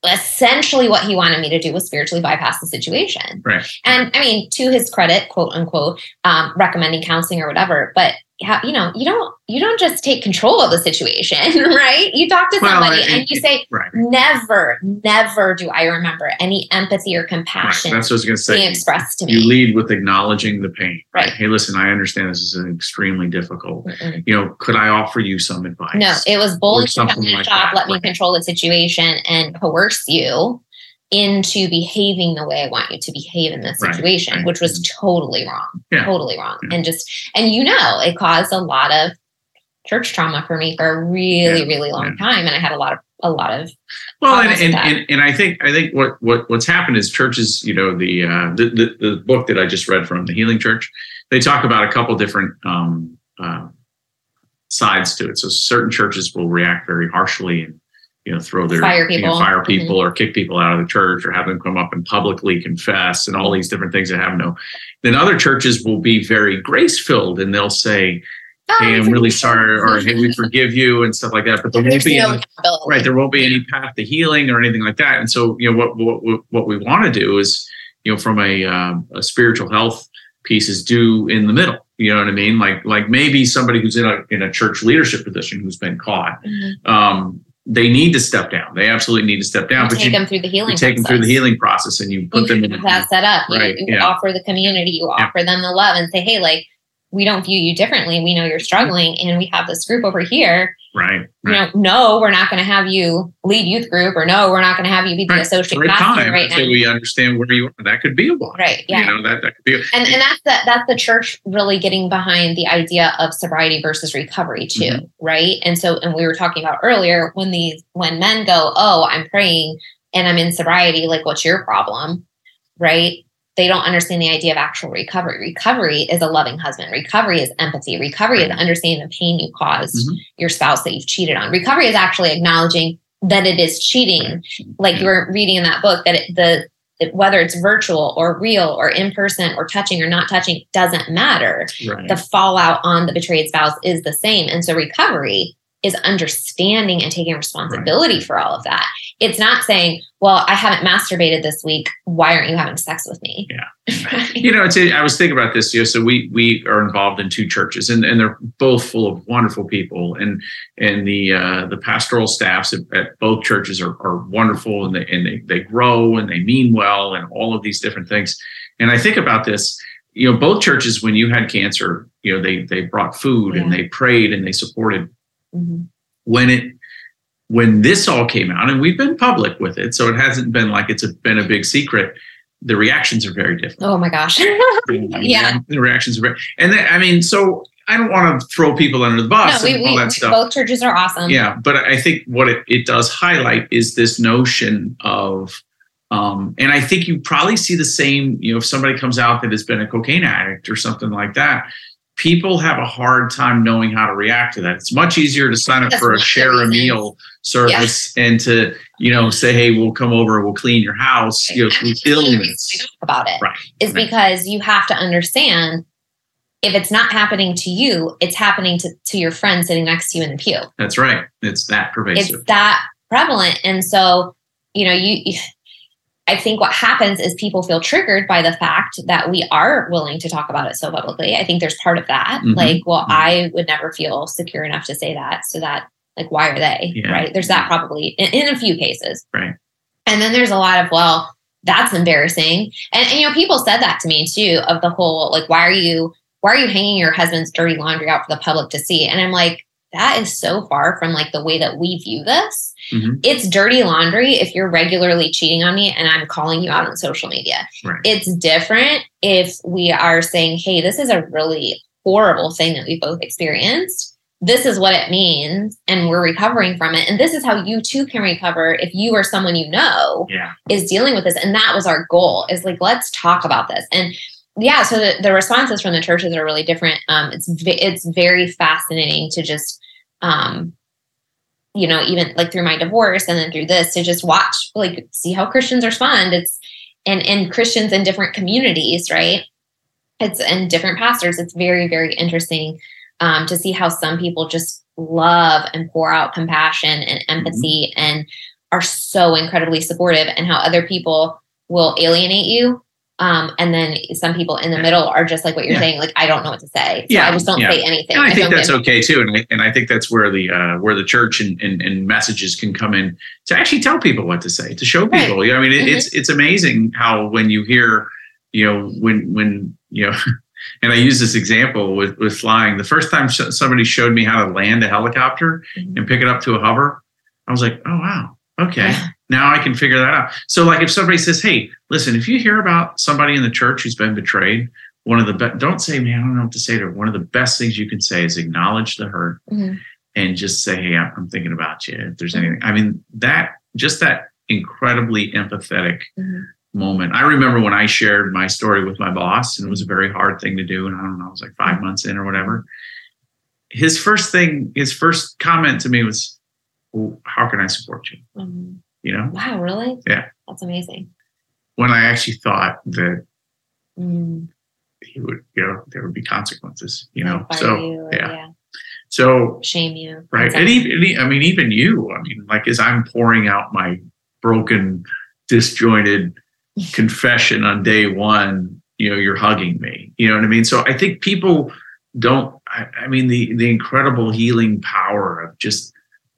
A: essentially what he wanted me to do was spiritually bypass the situation.
B: Right.
A: And I mean, to his credit, quote unquote, um, recommending counseling or whatever, but you know, you don't you don't just take control of the situation, right? You talk to somebody well, and you say, right. "Never, never do I remember any empathy or compassion."
B: Right. That's what I was going to say.
A: Being expressed to me.
B: You lead with acknowledging the pain. Right. Hey, listen, I understand this is an extremely difficult. mm You know, could I offer you some advice?
A: No, it was bullying. Like job, let me control the situation and coerce you into behaving the way I want you to behave in this situation, right, right. which was totally wrong. Yeah. Totally wrong. Yeah. And just, and you know, it caused a lot of church trauma for me for a really, yeah. really long time. And I had a lot of, a lot of,
B: well, and, and, and, and, I think, I think what, what, what's happened is churches, you know, the, uh, the, the, the book that I just read from the Healing Church, they talk about a couple different, um, uh, sides to it. So certain churches will react very harshly and you know throw their
A: fire people,
B: you know, fire people mm-hmm. or kick people out of the church or have them come up and publicly confess and all these different things that have no. Then other churches will be very grace filled and they'll say oh, hey i'm really sorry or hey we forgive you and stuff like that. But there won't be any, right there won't be any path to healing or anything like that. And so you know what what, what we want to do is you know from a, um, a spiritual health piece is do in the middle. You know what I mean? Like, like maybe somebody who's in a in a church leadership position who's been caught, mm-hmm. um, they need to step down. They absolutely need to step down.
A: You but take you, them through the healing.
B: You take process. them through the healing process, and you put you them in
A: that set up. Right. You, you yeah. offer the community. You yeah. offer them the love, and say, "Hey, like we don't view you differently. We know you're struggling, and we have this group over here
B: Right.
A: You know, no, we're not going to have you lead youth group, or no, we're not going to have you be the right. associate right pastor time. right
B: now. So we understand where you are. That could be a one.
A: Right. Yeah.
B: You know that that could be. A,
A: and and that's the that's the church really getting behind the idea of sobriety versus recovery too, mm-hmm. right? And so and we were talking about earlier when these when men go, oh, I'm praying and I'm in sobriety, like what's your problem, right? They don't understand the idea of actual recovery. Recovery is a loving husband. Recovery is empathy. Recovery is understanding the pain you caused mm-hmm. your spouse that you've cheated on. Recovery is actually acknowledging that it is cheating. Like you were reading in that book, that it, the it, whether it's virtual or real or in person or touching or not touching doesn't matter. Right. The fallout on the betrayed spouse is the same. And so recovery is understanding and taking responsibility right. for all of that. It's not saying, well, I haven't masturbated this week. Why aren't you having sex with
B: me? Yeah. you know, it's a, I was thinking about this, you know, so we we are involved in two churches and, and they're both full of wonderful people. And and the uh, the pastoral staffs at, at both churches are, are wonderful and they and they, they grow and they mean well and all of these different things. And I think about this, you know, both churches, when you had cancer, you know, they they brought food yeah. and they prayed and they supported mm-hmm. when it when this all came out and we've been public with it so it hasn't been like it's a, been a big secret the reactions are very different.
A: Oh my gosh. Yeah.
B: The reactions are very and then, i mean so i don't want to throw people under the bus no, we, and all we, that stuff.
A: both churches are awesome.
B: Yeah but i think what it, it does highlight is this notion of um, and I think you probably see the same, you know, if somebody comes out that has been a cocaine addict or something like that, people have a hard time knowing how to react to that. It's much easier to sign up That's for a share a meal service yeah. and to, you know, say, hey, we'll come over, we'll clean your house, you know, through illness.
A: About it right. is right. because you have to understand if it's not happening to you, it's happening to, to your friend sitting next to you in the pew.
B: That's right. It's that pervasive.
A: It's that prevalent. And so, you know, you I think what happens is people feel triggered by the fact that we are willing to talk about it so publicly. I think there's part of that. Mm-hmm. Like, well, mm-hmm. I would never feel secure enough to say that. So that, like, why are they? Yeah. Right. There's that probably in, in, a few cases.
B: Right.
A: And then there's a lot of, well, that's embarrassing. And, and, you know, people said that to me too of the whole, like, why are you, why are you hanging your husband's dirty laundry out for the public to see? And I'm like, that is so far from like the way that we view this. Mm-hmm. It's dirty laundry if you're regularly cheating on me and I'm calling you out on social media. Right. It's different if we are saying, hey, this is a really horrible thing that we both experienced. This is what it means, and we're recovering from it. And this is how you too can recover if you or someone you know
B: yeah.
A: is dealing with this. And that was our goal is like, let's talk about this. And yeah, so the, the responses from the churches are really different. Um, it's it's very fascinating to just um, you know, even like through my divorce and then through this to just watch, like, see how Christians respond. It's and and Christians in different communities, right? It's and different pastors. It's very very interesting um, to see how some people just love and pour out compassion and empathy mm-hmm. and are so incredibly supportive, and how other people will alienate you um, and then some people in the middle are just like what you're yeah. saying, like I don't know what to say. So yeah, I just don't yeah. say anything.
B: And I, I think that's okay too, and I, and I think that's where the uh, where the church and, and, and messages can come in to actually tell people what to say, to show people. Right. You know, I mean, it, mm-hmm. it's it's amazing how when you hear, you know, when when you know. and I use this example with with flying. The first time somebody showed me how to land a helicopter mm-hmm. and pick it up to a hover, I was like, "Oh wow, okay." Now I can figure that out. So, like, if somebody says, "Hey, listen, if you hear about somebody in the church who's been betrayed, one of the be- don't say, man, I don't know what to say to her. One of the best things you can say is acknowledge the hurt mm-hmm. and just say, hey, I'm thinking about you. If there's mm-hmm. anything, I mean, that just that incredibly empathetic mm-hmm. moment. I remember when I shared my story with my boss, and it was a very hard thing to do. And I don't know, I was like five months in or whatever. His first thing, his first comment to me was, well, "How can I support you?" You know?
A: Wow, really?
B: Yeah.
A: That's amazing.
B: When I actually thought that mm. he would, you know, there would be consequences, you know? So, you yeah. yeah. So,
A: shame you.
B: Right. And even, I mean, even you, I mean, like as I'm pouring out my broken, disjointed confession on day one, you know, you're hugging me. You know what I mean? So I think people don't, I, I mean, the, the incredible healing power of just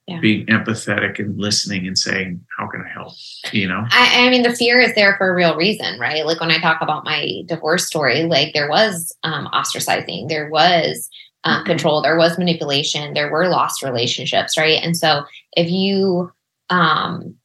B: yeah. being empathetic and listening and saying, "How can I help?" You know.
A: I, I, mean, the fear is there for a real reason, right? Like when I talk about my divorce story, like there was um, ostracizing, there was um, mm-hmm. control, there was manipulation, there were lost relationships, right? And so if you um,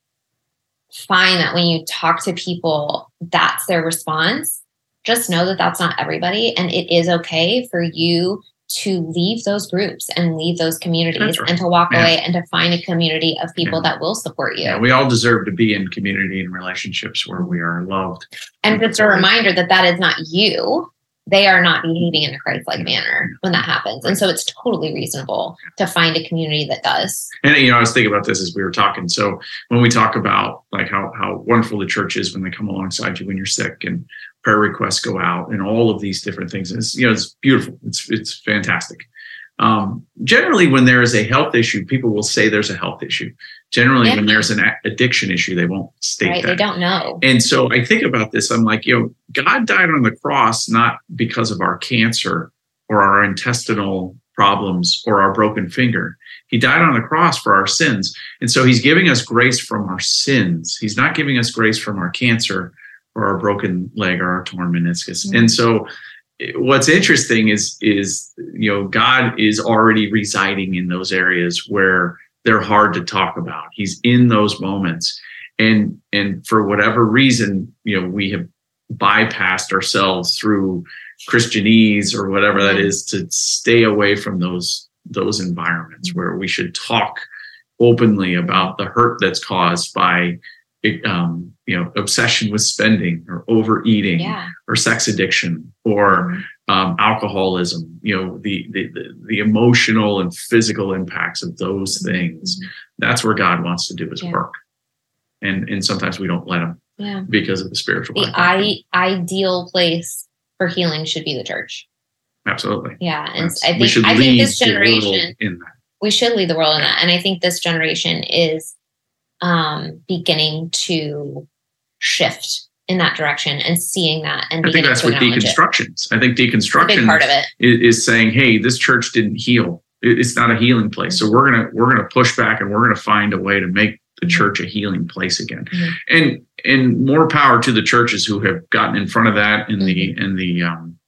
A: find that when you talk to people, that's their response. Just know that that's not everybody, and it is okay for you to leave those groups and leave those communities right. and to walk yeah. away and to find a community of people yeah. that will support you.
B: Yeah, we all deserve to be in community and relationships where we are loved.
A: And just a reminder that that is not you. They are not behaving in a Christ like manner when that happens. And so it's totally reasonable to find a community that does.
B: And, you know, I was thinking about this as we were talking. So when we talk about like how, how wonderful the church is when they come alongside you when you're sick and prayer requests go out and all of these different things. It's, you know, it's beautiful. It's, it's fantastic. Um, generally, when there is a health issue, people will say there's a health issue. Generally, yeah. when there's an addiction issue, they won't state right, that.
A: They don't know.
B: And so I think about this. I'm like, you know, God died on the cross not because of our cancer or our intestinal problems or our broken finger. He died on the cross for our sins. And so he's giving us grace from our sins. He's not giving us grace from our cancer or our broken leg or our torn meniscus. Mm-hmm. And so what's interesting is is you know God is already residing in those areas where they're hard to talk about. He's in those moments. And and for whatever reason, you know, we have bypassed ourselves through Christianese or whatever that mm-hmm. to stay away from those those environments mm-hmm. where we should talk openly about the hurt that's caused by um, you know obsession with spending or overeating yeah. or sex addiction or mm-hmm. Um, alcoholism you know the, the, the the emotional and physical impacts of those mm-hmm. things that's where god wants to do his yeah. work and and sometimes we don't let him yeah. because of the spiritual
A: the I, ideal place for healing should be the church
B: absolutely
A: yeah and that's, i think i think this generation in that we should lead the world in that and i think this generation is um, beginning to shift in that direction and seeing that and
B: I think that's what deconstructions. It. I think deconstruction part of it. Is, is saying, hey, this church didn't heal. It's not a healing place. So we're gonna we're gonna push back and we're gonna find a way to make the mm-hmm. church a healing place again. Mm-hmm. And and more power to the churches who have gotten in front of that in the mm-hmm. in the um,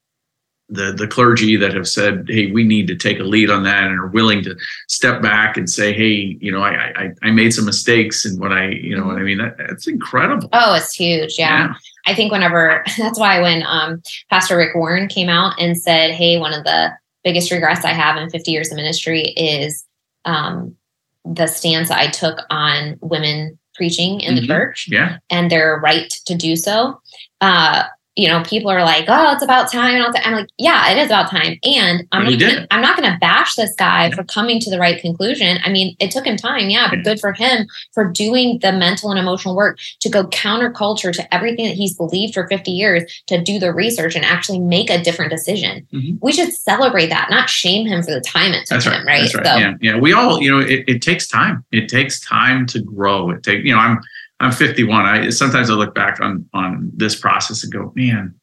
B: the the clergy that have said, "Hey, we need to take a lead on that," and are willing to step back and say, "Hey, you know, I I, I made some mistakes, and what I, you know, what I mean, that, that's incredible."
A: Oh, it's huge. Yeah. yeah. I think whenever that's why when um, Pastor Rick Warren came out and said, "Hey, one of the biggest regrets I have in 50 years of ministry is um, the stance I took on women preaching in mm-hmm. the church,
B: yeah,
A: and their right to do so." Uh, you know, people are like, "Oh, it's about time." And I'm like, "Yeah, it is about time." And I'm not gonna, I'm not going to bash this guy for coming to the right conclusion. I mean, it took him time, yeah, but good for him for doing the mental and emotional work to go counterculture to everything that he's believed for 50 years to do the research and actually make a different decision. Mm-hmm. We should celebrate that, not shame him for the time it took
B: That's right.
A: him. Right.
B: That's right. So, yeah, yeah. We all, you know, it, it takes time. It takes time to grow. It take, you know, I'm I'm 51. I sometimes I look back on on this process and go, man,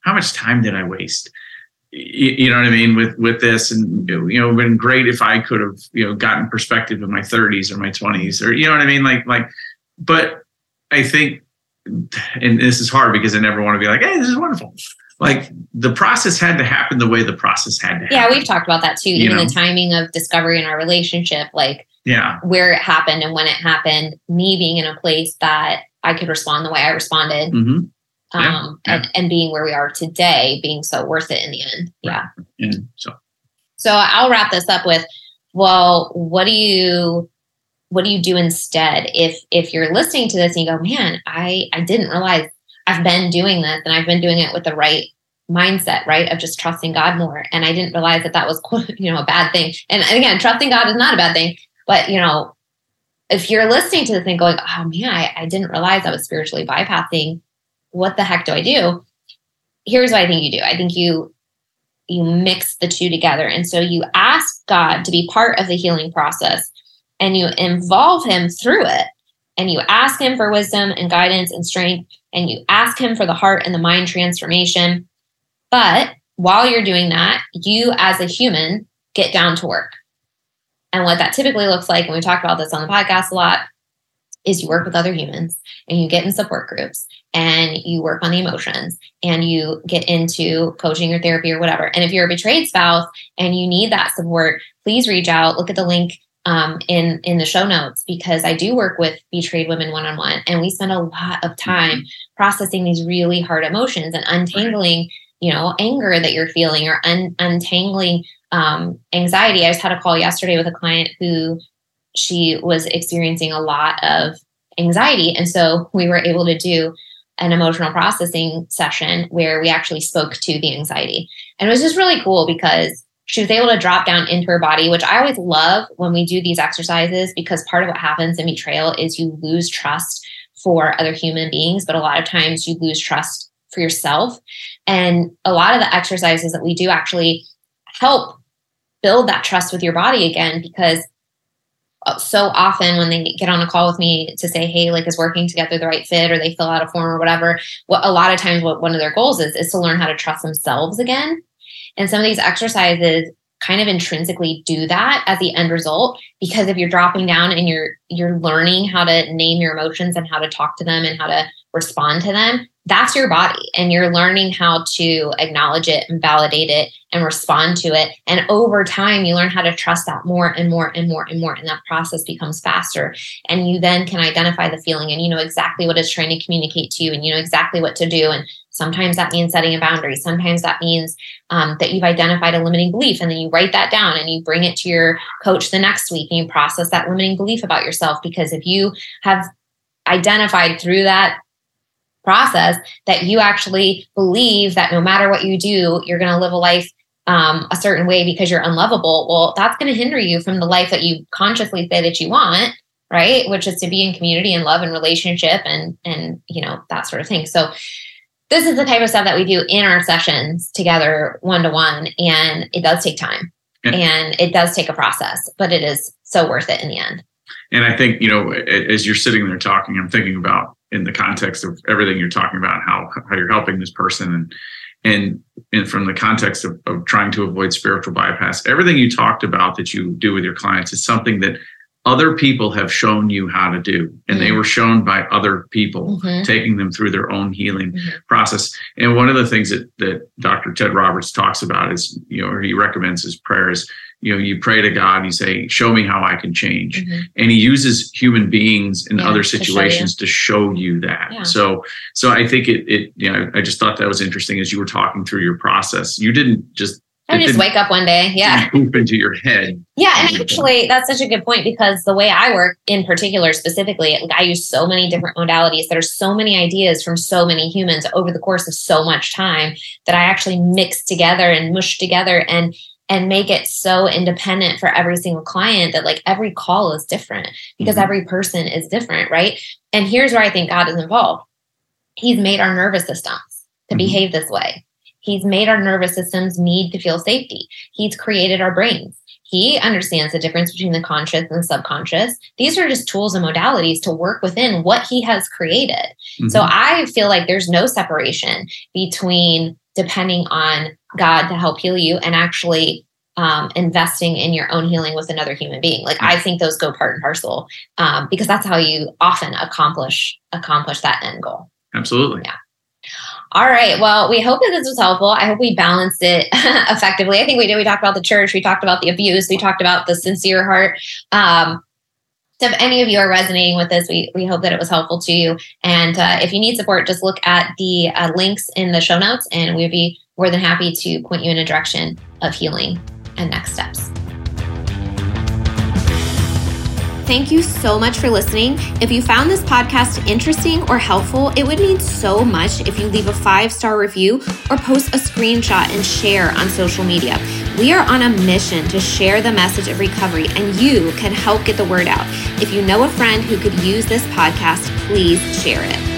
B: how much time did I waste? You, you know what I mean with with this, and you know, it would have been great if I could have you know gotten perspective in my 30s or my 20s, or you know what I mean, like like. But I think, and this is hard because I never want to be like, hey, this is wonderful like the process had to happen the way the process had to happen.
A: Yeah, we've talked about that too. Even know? the timing of discovery in our relationship, like
B: yeah
A: where it happened and when it happened me being in a place that i could respond the way i responded mm-hmm. yeah, um yeah. And, and being where we are today being so worth it in the end yeah
B: and so
A: so i'll wrap this up with well what do you what do you do instead if if you're listening to this and you go man i i didn't realize i've been doing this and i've been doing it with the right mindset, right? Of just trusting God more. And I didn't realize that that was, you know, a bad thing. And again, trusting God is not a bad thing. But, you know, if you're listening to the thing going, oh man, I, I didn't realize I was spiritually bypassing. What the heck do I do? Here's what I think you do. I think you you mix the two together. And so you ask God to be part of the healing process and you involve him through it. And you ask him for wisdom and guidance and strength. And you ask him for the heart and the mind transformation. But while you're doing that, you as a human get down to work. And what that typically looks like, and we talked about this on the podcast a lot, is you work with other humans and you get in support groups and you work on the emotions and you get into coaching or therapy or whatever. And if you're a betrayed spouse and you need that support, please reach out. Look at the link um, in in the show notes because I do work with betrayed women one on one, and we spend a lot of time processing these really hard emotions and untangling, you know, anger that you're feeling or un- untangling um, anxiety. I just had a call yesterday with a client who she was experiencing a lot of anxiety. And so we were able to do an emotional processing session where we actually spoke to the anxiety. And it was just really cool because she was able to drop down into her body, which I always love when we do these exercises because part of what happens in betrayal is you lose trust for other human beings, but a lot of times you lose trust for yourself. And a lot of the exercises that we do actually help build that trust with your body again because uh, so often when they get on a call with me to say hey like is working together the right fit or they fill out a form or whatever what a lot of times what one of their goals is is to learn how to trust themselves again and some of these exercises kind of intrinsically do that as the end result because if you're dropping down and you're you're learning how to name your emotions and how to talk to them and how to respond to them that's your body. And you're learning how to acknowledge it and validate it and respond to it. And over time you learn how to trust that more and more and more and more. And that process becomes faster. And you then can identify the feeling and you know exactly what it's trying to communicate to you and you know exactly what to do. And sometimes that means setting a boundary. Sometimes that means um, that you've identified a limiting belief and then you write that down and you bring it to your coach the next week and you process that limiting belief about yourself. Because if you have identified through that process that you actually believe that no matter what you do, you're going to live a life um, a certain way because you're unlovable. Well, that's going to hinder you from the life that you consciously say that you want, right? Which is to be in community and love and relationship and and you know that sort of thing. So this is the type of stuff that we do in our sessions together one to one and it does take time yeah. and it does take a process but it is so worth it in the end
B: and i think you know as you're sitting there talking i'm thinking about in the context of everything you're talking about, how how you're helping this person, and and, and from the context of, of trying to avoid spiritual bypass, everything you talked about that you do with your clients is something that other people have shown you how to do and mm-hmm. they were shown by other people mm-hmm. taking them through their own healing mm-hmm. process and one of the things that that dr ted roberts talks about is you know he recommends his prayers you know you pray to god you say show me how i can change mm-hmm. and he uses human beings in yeah, other situations to show you, to show you that yeah. so so i think it it you know i just thought that was interesting as you were talking through your process you didn't just
A: I just wake up one day. Yeah.
B: Poop into your head.
A: Yeah. And actually, that's such a good point because the way I work in particular, specifically, like I use so many different modalities. There are so many ideas from so many humans over the course of so much time that I actually mix together and mush together and and make it so independent for every single client that like every call is different because mm-hmm. every person is different, right? And here's where I think God is involved. He's made our nervous systems to mm-hmm. behave this way. He's made our nervous systems need to feel safety. He's created our brains. He understands the difference between the conscious and the subconscious. These are just tools and modalities to work within what he has created. Mm-hmm. So I feel like there's no separation between depending on God to help heal you and actually um, investing in your own healing with another human being. Like I think those go part and parcel um, because that's how you often accomplish accomplish that end goal.
B: Absolutely.
A: Yeah. All right. Well, we hope that this was helpful. I hope we balanced it effectively. I think we did. We talked about the church. We talked about the abuse. We talked about the sincere heart. Um, so if any of you are resonating with this, we, we hope that it was helpful to you. And uh, if you need support, just look at the uh, links in the show notes and we'd be more than happy to point you in a direction of healing and next steps. Thank you so much for listening. If you found this podcast interesting or helpful, it would mean so much if you leave a five star review or post a screenshot and share on social media. We are on a mission to share the message of recovery, and you can help get the word out. If you know a friend who could use this podcast, please share it.